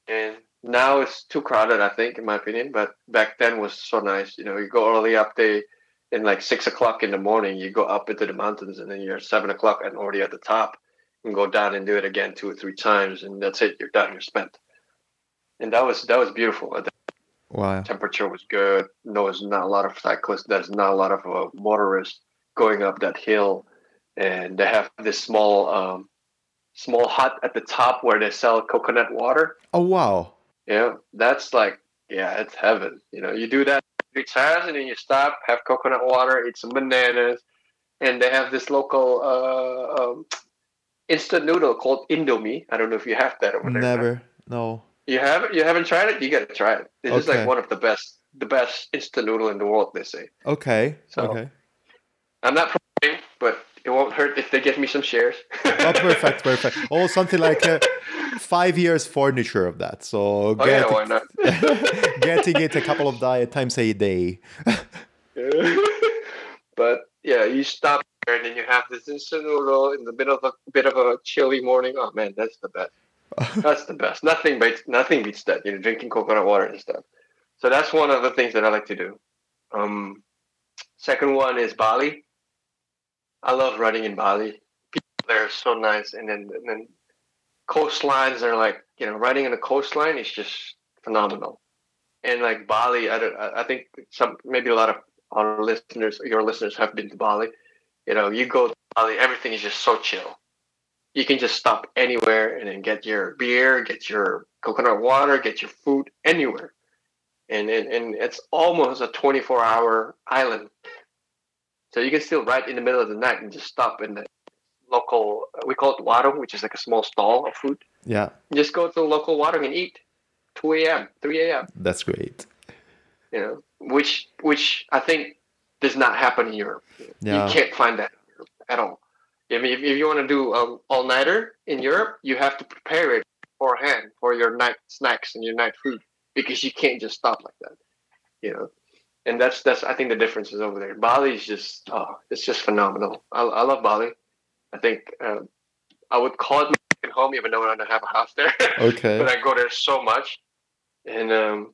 and now it's too crowded. I think, in my opinion. But back then was so nice. You know, you go early up there in like six o'clock in the morning. You go up into the mountains, and then you're seven o'clock and already at the top. And go down and do it again two or three times, and that's it. You're done. You're spent. And that was that was beautiful. Wow. temperature was good. No, there's not a lot of cyclists. There's not a lot of uh, motorists going up that hill, and they have this small um, small hut at the top where they sell coconut water. Oh wow. Yeah, that's like yeah, it's heaven. You know, you do that three times and then you stop, have coconut water, eat some bananas, and they have this local uh, um, instant noodle called Indomie. I don't know if you have that over there. Never. No. You haven't you haven't tried it? You gotta try it. This is Okay. like one of the best the best instant noodle in the world, they say. Okay. So- okay. I'm not promoting, but it won't hurt if they give me some shares. Oh, perfect, perfect. Oh, something like uh, five years furniture of that. So oh yeah, why not? getting it a couple of di- times a day. but yeah, you stop there and then you have this instant noodle in the middle of a bit of a chilly morning. Oh man, that's the best. That's the best. Nothing beats nothing beats that. You know, drinking coconut water and stuff. So that's one of the things that I like to do. Um, second one is Bali. I love running in Bali. People there are so nice, and then and then coastlines are like you know running in the coastline is just phenomenal. And like Bali, I don't. I think some maybe a lot of our listeners, your listeners, have been to Bali. You know, you go to Bali, everything is just so chill you can just stop anywhere and then get your beer, get your coconut water, get your food anywhere. And, and, and it's almost a 24 hour island. So you can still right in the middle of the night and just stop in the local, we call it warung, which is like a small stall of food. Yeah, You just go to the local warung and eat 2 a.m., 3 a.m., that's great. you know, which, which I think does not happen in Europe. Yeah. You can't find that in Europe at all. I mean, if, if you want to do um, all nighter in Europe, you have to prepare it beforehand for your night snacks and your night food because you can't just stop like that, you know. And that's that's I think the difference is over there. Bali is just oh, it's just phenomenal. I, I love Bali. I think um, I would call it my second home, even though I don't have a house there. Okay. but I go there so much. And um,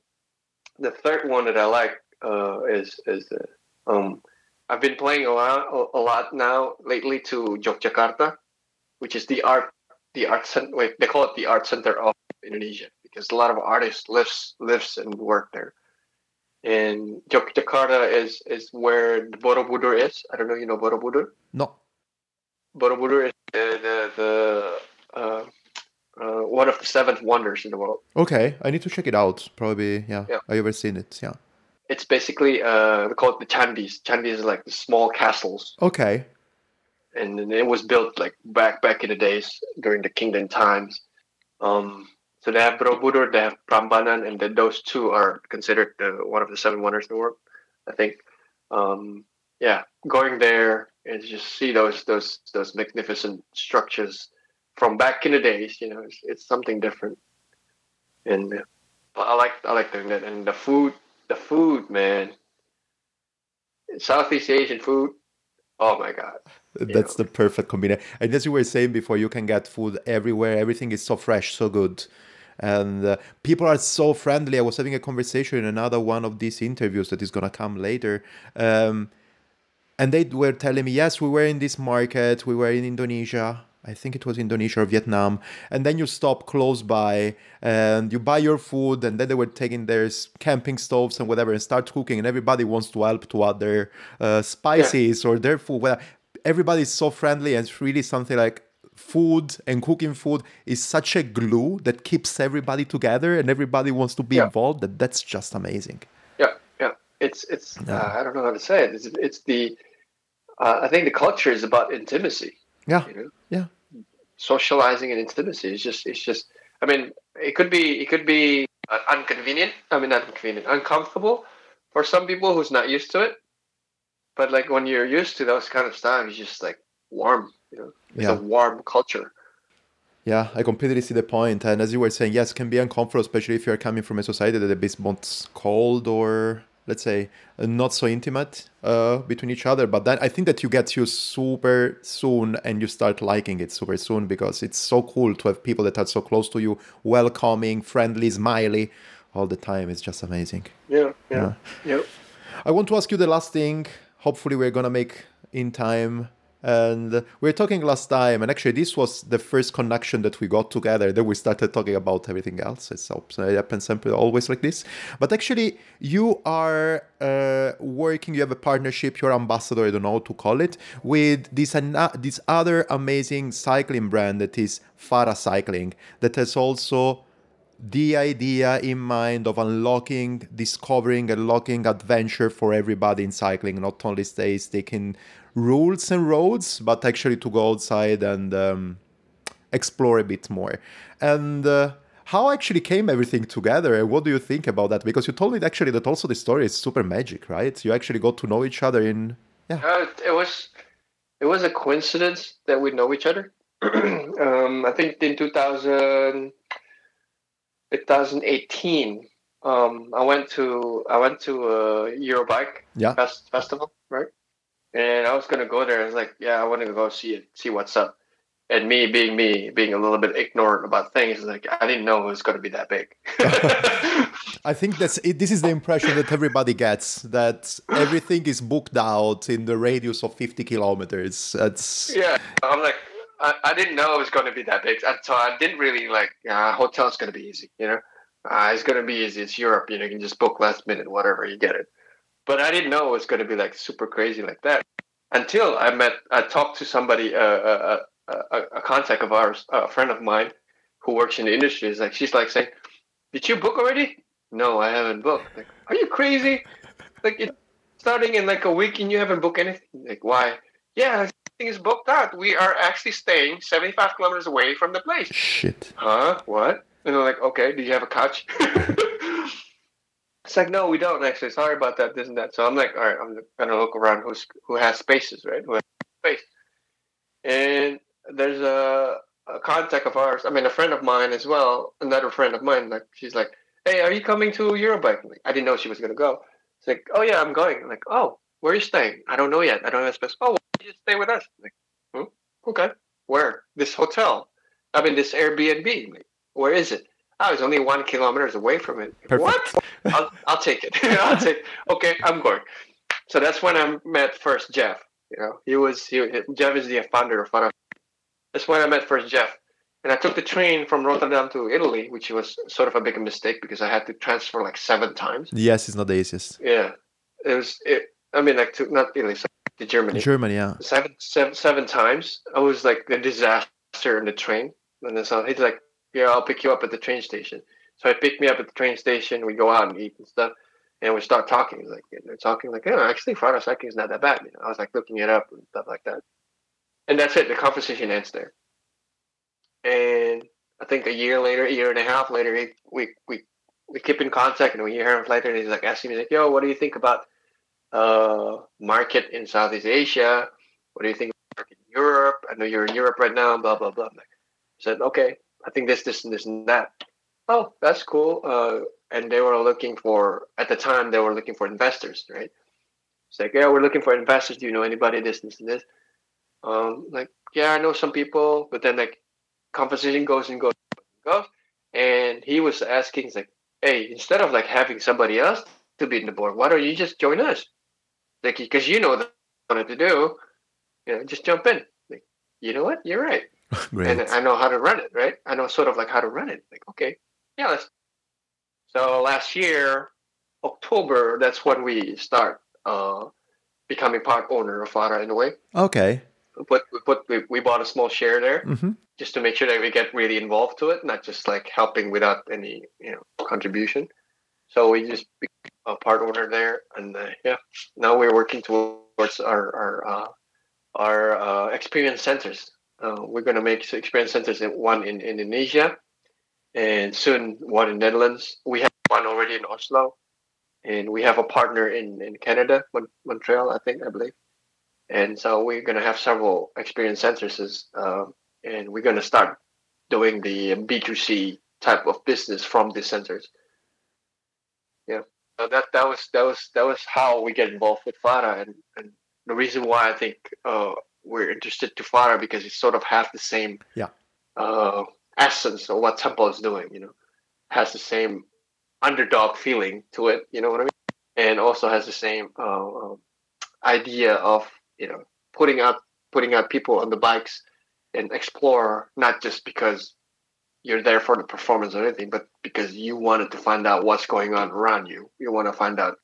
the third one that I like uh, is is the um, I've been playing a lot a lot now lately to Yogyakarta, which is the art the art center. Wait, they call it the art center of Indonesia because a lot of artists lives lives and work there. And Yogyakarta is is where the Borobudur is. I don't know, if you know Borobudur. No. Borobudur is the the, the uh, uh, one of the seven wonders in the world. Okay, I need to check it out. Probably, yeah. Yeah. I ever seen it? Yeah. It's basically uh, we call it the chandis. Chandis is like the small castles, Okay. and it was built like back back in the days during the kingdom times. Um, so they have Borobudur, they have Prambanan, and then those two are considered the, one of the seven wonders of the world. I think. Um, yeah, going there and just see those those those magnificent structures from back in the days. You know, it's, it's something different, and I like I like doing that. And the food, the food, man, Southeast Asian food. Oh my god. That's the perfect combination. And as you were saying before, you can get food everywhere. Everything is so fresh, so good. And uh, people are so friendly. I was having a conversation in another one of these interviews that is going to come later. Um, and they were telling me, yes, we were in this market, we were in Indonesia. I think it was Indonesia or Vietnam. And then you stop close by and you buy your food. And then they were taking their camping stoves and whatever and start cooking. And everybody wants to help to add their uh, spices or their food. Well, everybody is so friendly. And it's really something like food and cooking food is such a glue that keeps everybody together and everybody wants to be Yeah. involved. That that's just amazing. Yeah, yeah. It's it's Yeah. uh, I don't know how to say it. It's it's the uh, I think the culture is about intimacy. Yeah. You know? Yeah. Socializing and intimacy is just it's just. I mean, it could be it could be uh, inconvenient. I mean, not inconvenient, uncomfortable for some people who's not used to it. But like when you're used to those kind of stuff, it's just like warm. You know, it's Yeah. a warm culture. Yeah, I completely see the point. And as you were saying, yes, it can be uncomfortable, especially if you're coming from a society that is more cold or, let's say, not so intimate uh, between each other. But then I think that you get used super soon and you start liking it super soon because it's so cool to have people that are so close to you, welcoming, friendly, smiley all the time. It's just amazing. Yeah, yeah, yep. I want to ask you the last thing. Hopefully, we're gonna make in time. And we were talking last time, and actually, this was the first connection that we got together. Then we started talking about everything else. It's it happens always like this. But actually, you are uh, working. You have a partnership. You're ambassador. I don't know how to call it with this ana- this other amazing cycling brand that is Fara Cycling that has also the idea in mind of unlocking, discovering, unlocking adventure for everybody in cycling, not only stay sticking rules and roads, but actually to go outside and um, explore a bit more. And uh, how actually came everything together? And what do you think about that? Because you told me actually that also the story is super magic, right? You actually got to know each other in yeah. Uh, it was it was a coincidence that we know each other. um, I think in 2000, 2018, um, I went to I went to a Eurobike Yeah. fest, festival, right? And I was gonna go there. I was like, yeah, I want to go see it, see what's up. And me being me, being a little bit ignorant about things, like I didn't know it was gonna be that big. I think that's it, this is the impression that everybody gets that everything is booked out in the radius of 50 kilometers. That's yeah, I'm like, I, I didn't know it was going to be that big, so I didn't really like. Uh, hotel's going to be easy, you know. Uh, it's going to be easy. It's Europe, you know. You can just book last minute, whatever, you get it. But I didn't know it was going to be like super crazy like that until I met. I talked to somebody, uh, a, a, a, a contact of ours, a friend of mine, who works in the industry. Is like she's like saying, "Did you book already?" No, I haven't booked. Like, are you crazy? Like it's starting in like a week and you haven't booked anything. Like why? Yeah, everything is booked out. We are actually staying 75 kilometers away from the place. shit. Huh? What? And they're like, okay, do you have a couch? it's like, no, we don't actually. Sorry about that, this and that. So I'm like, all right, I'm gonna look around who's who has spaces, right? Who has space. And there's a, a contact of ours. I mean, a friend of mine as well. Another friend of mine. Like, she's like, hey, are you coming to Eurobike? Like, I didn't know she was gonna go. It's like, oh yeah, I'm going. I'm like, oh, where are you staying? I don't know yet. I don't have a space. Oh, well, you just stay with us. I'm like, hmm? okay. Where? This hotel. I mean, this Airbnb. Like, where is it? I was only one kilometers away from it. Perfect. What? I'll, I'll take it. I'll take. Okay, I'm going. So that's when I met first Jeff. You know, he was he, Jeff is the founder of Fun. That's when I met first Jeff, and I took the train from Rotterdam to Italy, which was sort of a big mistake because I had to transfer like seven times. Yes, it's not the easiest. Yeah, it was. It, I mean, like to not Italy, so to Germany. Germany, yeah. Seven, seven, seven times. I was like a disaster in the train, and then so he's like, "Yeah, I'll pick you up at the train station." So he picked me up at the train station. We go out and eat and stuff, and we start talking. He's like, they're talking like, "Yeah, actually, Fara Cycling is not that bad." You know, I was like looking it up and stuff like that, and that's it. The conversation ends there. And I think a year later, a year and a half later, we we we keep in contact, and and a half later, he's like asking me like, "Yo, what do you think about uh market in Southeast Asia? What do you think market in Europe? I know you're in Europe right now, blah blah blah." I'm like, I said, "Okay, I think this, this, and this, and that." Oh, that's cool. Uh, and they were looking for at the time they were looking for investors, right? It's like, yeah, we're looking for investors. Do you know anybody? This, this, and this. Um, like, yeah, I know some people, but then like conversation goes and goes and goes. And he was asking, like, hey, instead of like having somebody else to be in the board, why don't you just join us? Like, because you know what I wanted to do, you know, just jump in. Like, you know what? You're right. Great. And I know how to run it, right? I know sort of like how to run it. Like, okay, yeah, let's. So last year, October, that's when we start uh, becoming part owner of Fara in a way. Okay. But we put we, we bought a small share there hmm just to make sure that we get really involved to it, not just like helping without any you know contribution. So we just became a part owner there, and uh, yeah, now we're working towards our our uh, our uh, experience centers. Uh, we're going to make experience centers in one in Indonesia, and soon one in Netherlands. We have one already in Oslo, and we have a partner in in Canada, Mon- Montreal, I think, I believe. And so we're going to have several experience centers, uh, and we're going to start doing the B2C type of business from these centers. Yeah, so that that was that was that was how we get involved with Fara, and, and the reason why I think uh, we're interested to Fara because it sort of has the same yeah uh, essence of what Temple is doing. You know, has the same underdog feeling to it. You know what I mean? And also has the same uh, um, idea of you know putting out putting out people on the bikes and explore not just because you're there for the performance or anything, but because you wanted to find out what's going on around you. You want to find out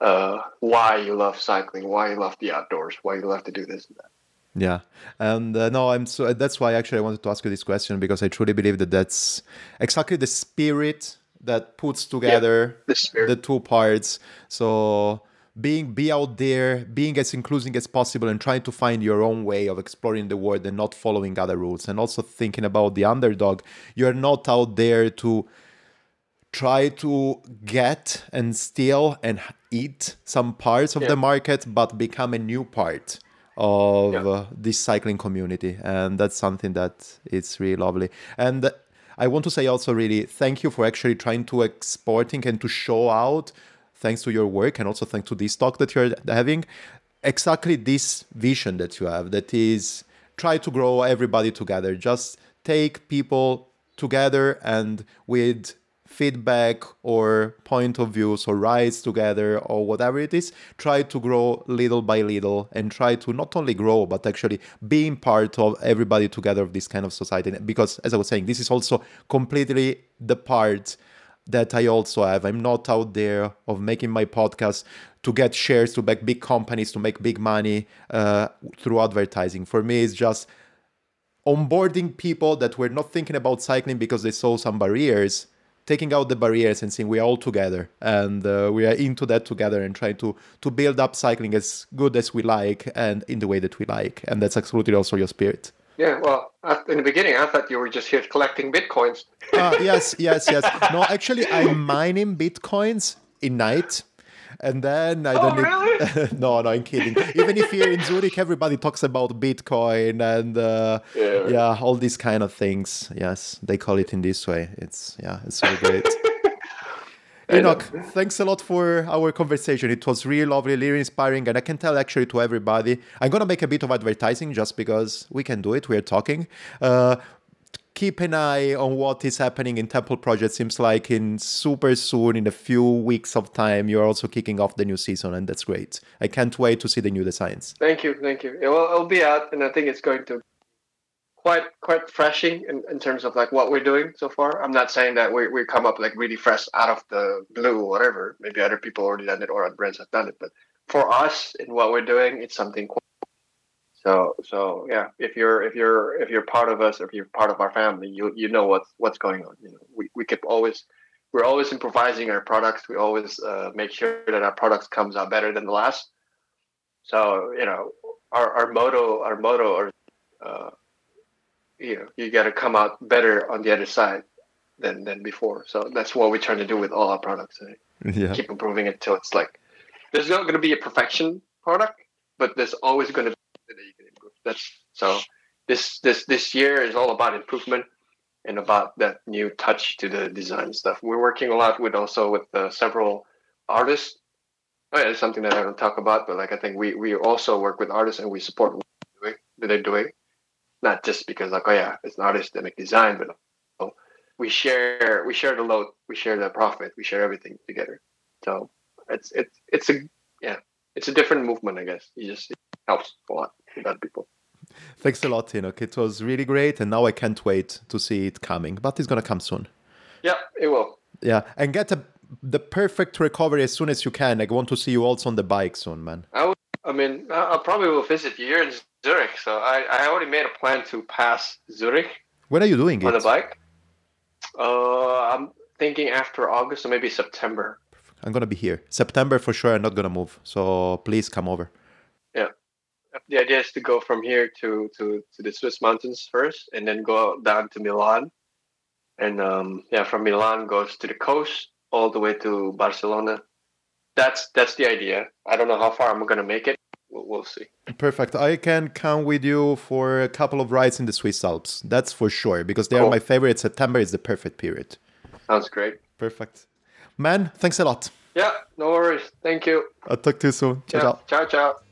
uh, why you love cycling, why you love the outdoors, why you love to do this and that. Yeah, and uh, no, I'm so that's why actually I wanted to ask you this question because I truly believe that that's exactly the spirit that puts together yeah, the, the two parts. So being be out there being as inclusive as possible and trying to find your own way of exploring the world and not following other rules and also thinking about the underdog you're not out there to try to get and steal and eat some parts of yeah. the market but become a new part of yeah. uh, this cycling community and that's something that is really lovely and i want to say also really thank you for actually trying to exporting and to show out thanks to your work and also thanks to this talk that you're having, exactly this vision that you have that is try to grow everybody together. Just take people together and with feedback or point of views or rides together or whatever it is try to grow little by little and try to not only grow but actually being part of everybody together of this kind of society because as i was saying this is also completely the part that I also have. I'm not out there of making my podcast to get shares to back big companies to make big money uh, through advertising. For me, it's just onboarding people that were not thinking about cycling because they saw some barriers, taking out the barriers and saying we are all together and uh, we are into that together and trying to to build up cycling as good as we like and in the way that we like. And that's absolutely also your spirit. Yeah, well, in the beginning, I thought you were just here collecting bitcoins. uh, yes, yes, yes. No, actually, I'm mining bitcoins in night. And then I don't oh, need. Really? no, no, I'm kidding. Even if you're in Zurich, everybody talks about Bitcoin and uh, yeah, yeah, all these kind of things. Yes, they call it in this way. It's yeah, it's so great. Hanok, thanks a lot for our conversation. It was really lovely, really inspiring, and I can tell actually to everybody. I'm gonna make a bit of advertising just because we can do it. We're talking. Uh, keep an eye on what is happening in Temple Project. Seems like in super soon, in a few weeks of time, you're also kicking off the new season, and that's great. I can't wait to see the new designs. Thank you, thank you. Yeah, well, it'll be out, and I think it's going to quite quite freshing in, in terms of like what we're doing so far. I'm not saying that we we come up like really fresh out of the blue or whatever. Maybe other people already done it or other brands have done it, but for us and what we're doing, it's something. Cool. So so yeah, if you're if you're if you're part of us, if you're part of our family, you you know what's what's going on. You know, we we keep always we're always improvising our products. We always uh, make sure that our products comes out better than the last. So you know, our, our motto our motto or uh, you know you got to come out better on the other side than than before. So that's what we're trying to do with all our products. Right? Yeah. Keep improving it till it's like there's not going to be a perfection product, but there's always going to be you can improve. That's so this this this year is all about improvement and about that new touch to the design stuff. We're working a lot with also with uh, several artists. Oh yeah, it's something that I don't talk about, but like I think we we also work with artists and we support what they're doing. That they're doing not just because like oh yeah it's an artist that make design but we share we share the load we share the profit we share everything together so it's it's it's a yeah it's a different movement i guess it just it helps a lot other people thanks a lot Hanok it was really great and now i can't wait to see it coming but it's gonna come soon yeah it will yeah and get a, the perfect recovery as soon as you can i want to see you also on the bike soon man i, will, I mean i probably will visit you here in Zurich. So I, I already made a plan to pass Zurich. When are you doing on it? On the bike. Uh, I'm thinking after August or maybe September. I'm gonna be here. September for sure. I'm not gonna move. So please come over. Yeah. The idea is to go from here to to to the Swiss mountains first, and then go down to Milan, and um, yeah, from Milan goes to the coast all the way to Barcelona. That's that's the idea. I don't know how far I'm gonna make it. We'll, we'll see. Perfect. I can come with you for a couple of rides in the Swiss Alps. That's for sure because they Cool. are my favorite. September is the perfect period. Sounds great. Perfect. Man, thanks a lot. Yeah, no worries. Thank you. I'll talk to you soon. Ciao, Yeah. ciao. Ciao, ciao.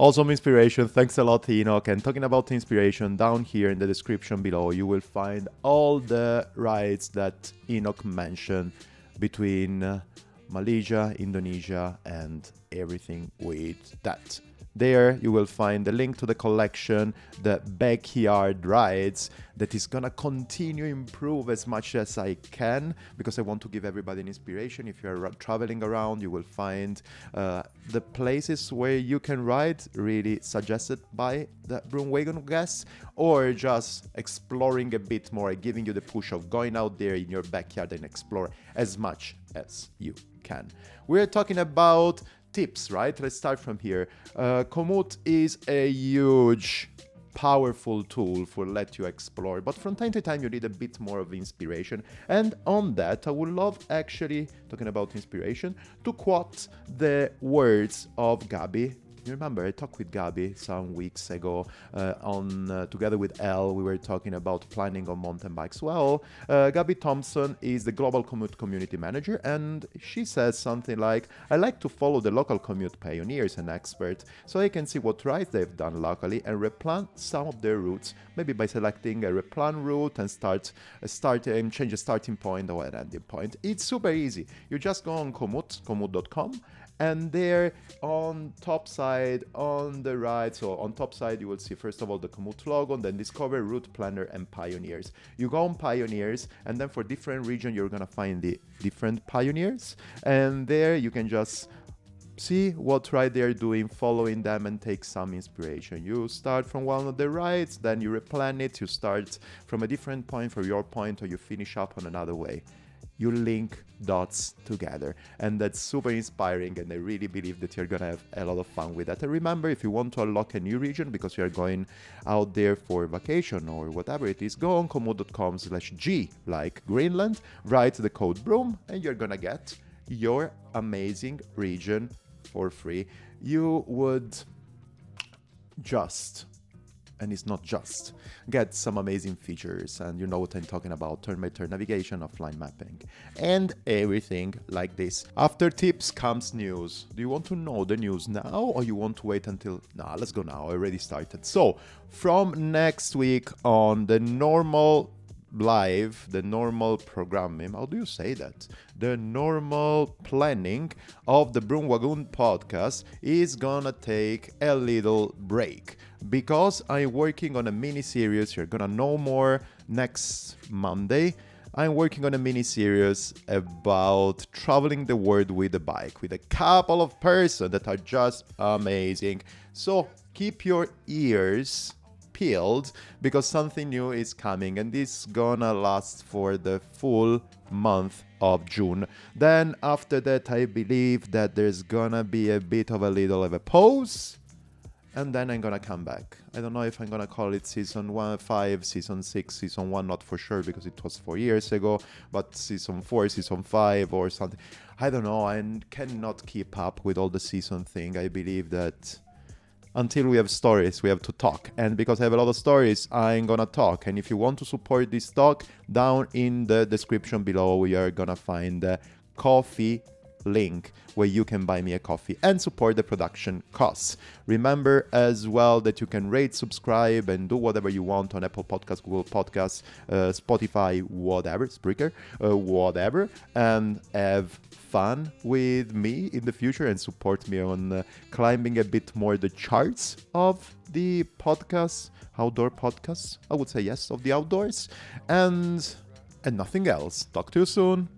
Awesome inspiration. Thanks a lot, Hanok. And talking about inspiration, down here in the description below, you will find all the rides that Hanok mentioned between uh, Malaysia, Indonesia, and everything with that. There you will find the link to the collection, the backyard rides that is gonna continue improve as much as I can because I want to give everybody an inspiration. If you're traveling around, you will find uh, the places where you can ride, really suggested by the Broomwagon guests, or just exploring a bit more, giving you the push of going out there in your backyard and explore as much as you can. We're talking about tips, right? Let's start from here. Uh, Komoot is a huge, powerful tool for let you explore, but from time to time you need a bit more of inspiration. And on that, I would love actually talking about inspiration to quote the words of Gabi you remember I talked with Gabi some weeks ago uh, on uh, together with Elle. We were talking about planning on mountain bikes. Well, uh, Gabi Thompson is the global Komoot community manager, and she says something like, "I like to follow the local Komoot pioneers and experts, so I can see what rides they've done locally and replan some of their routes, maybe by selecting a replan route and start a start and change a starting point or an ending point. It's super easy. You just go on Komoot, komoot.com." and there on top side on the right. So on top side you will see first of all the Komoot logo then discover route planner and pioneers. You go on pioneers and then for different region you're gonna find the different pioneers. And there you can just see what ride they're doing following them and take some inspiration. You start from one of the rides then you replan it. You start from a different point for your point or you finish up on another way you link dots together. And that's super inspiring and i really believe that you're gonna have a lot of fun with that. And remember if you want to unlock a new region because you're going out there for vacation or whatever it is go on komoot.com slash g like greenland write the code broom and you're gonna get your amazing region for free. You would just and it's not just get some amazing features and you know what i'm talking about turn by turn navigation offline mapping and everything like this. After tips comes news. Do you want to know the news now or you want to wait until nah let's go now i already started. So from next week on the normal live the normal programming how do you say that? The normal planning of the broom podcast is gonna take a little break because i'm working on a mini series you're gonna know more next monday I'm working on a mini series about traveling the world with a bike with a couple of persons that are just amazing. So keep your ears peeled because something new is coming and this gonna last for the full month of June. Then after that I believe that there's gonna be a bit of a little of a pause and then I'm gonna come back. I don't know if I'm gonna call it season one, five, season six, season one, not for sure because it was four years ago, but season four, season five, or something. I don't know. I cannot keep up with all the season thing. I believe that until we have stories, we have to talk. And because I have a lot of stories, I'm gonna talk. And if you want to support this talk, down in the description below, we are gonna find the coffee link where you can buy me a coffee and support the production costs. Remember as well that you can rate, subscribe, and do whatever you want on Apple Podcasts, Google Podcasts, uh, Spotify, whatever, Spreaker, uh, whatever, and have fun with me in the future and support me on uh, climbing a bit more the charts of the podcasts, outdoor podcasts. I would say yes, of the outdoors, and and nothing else. Talk to you soon.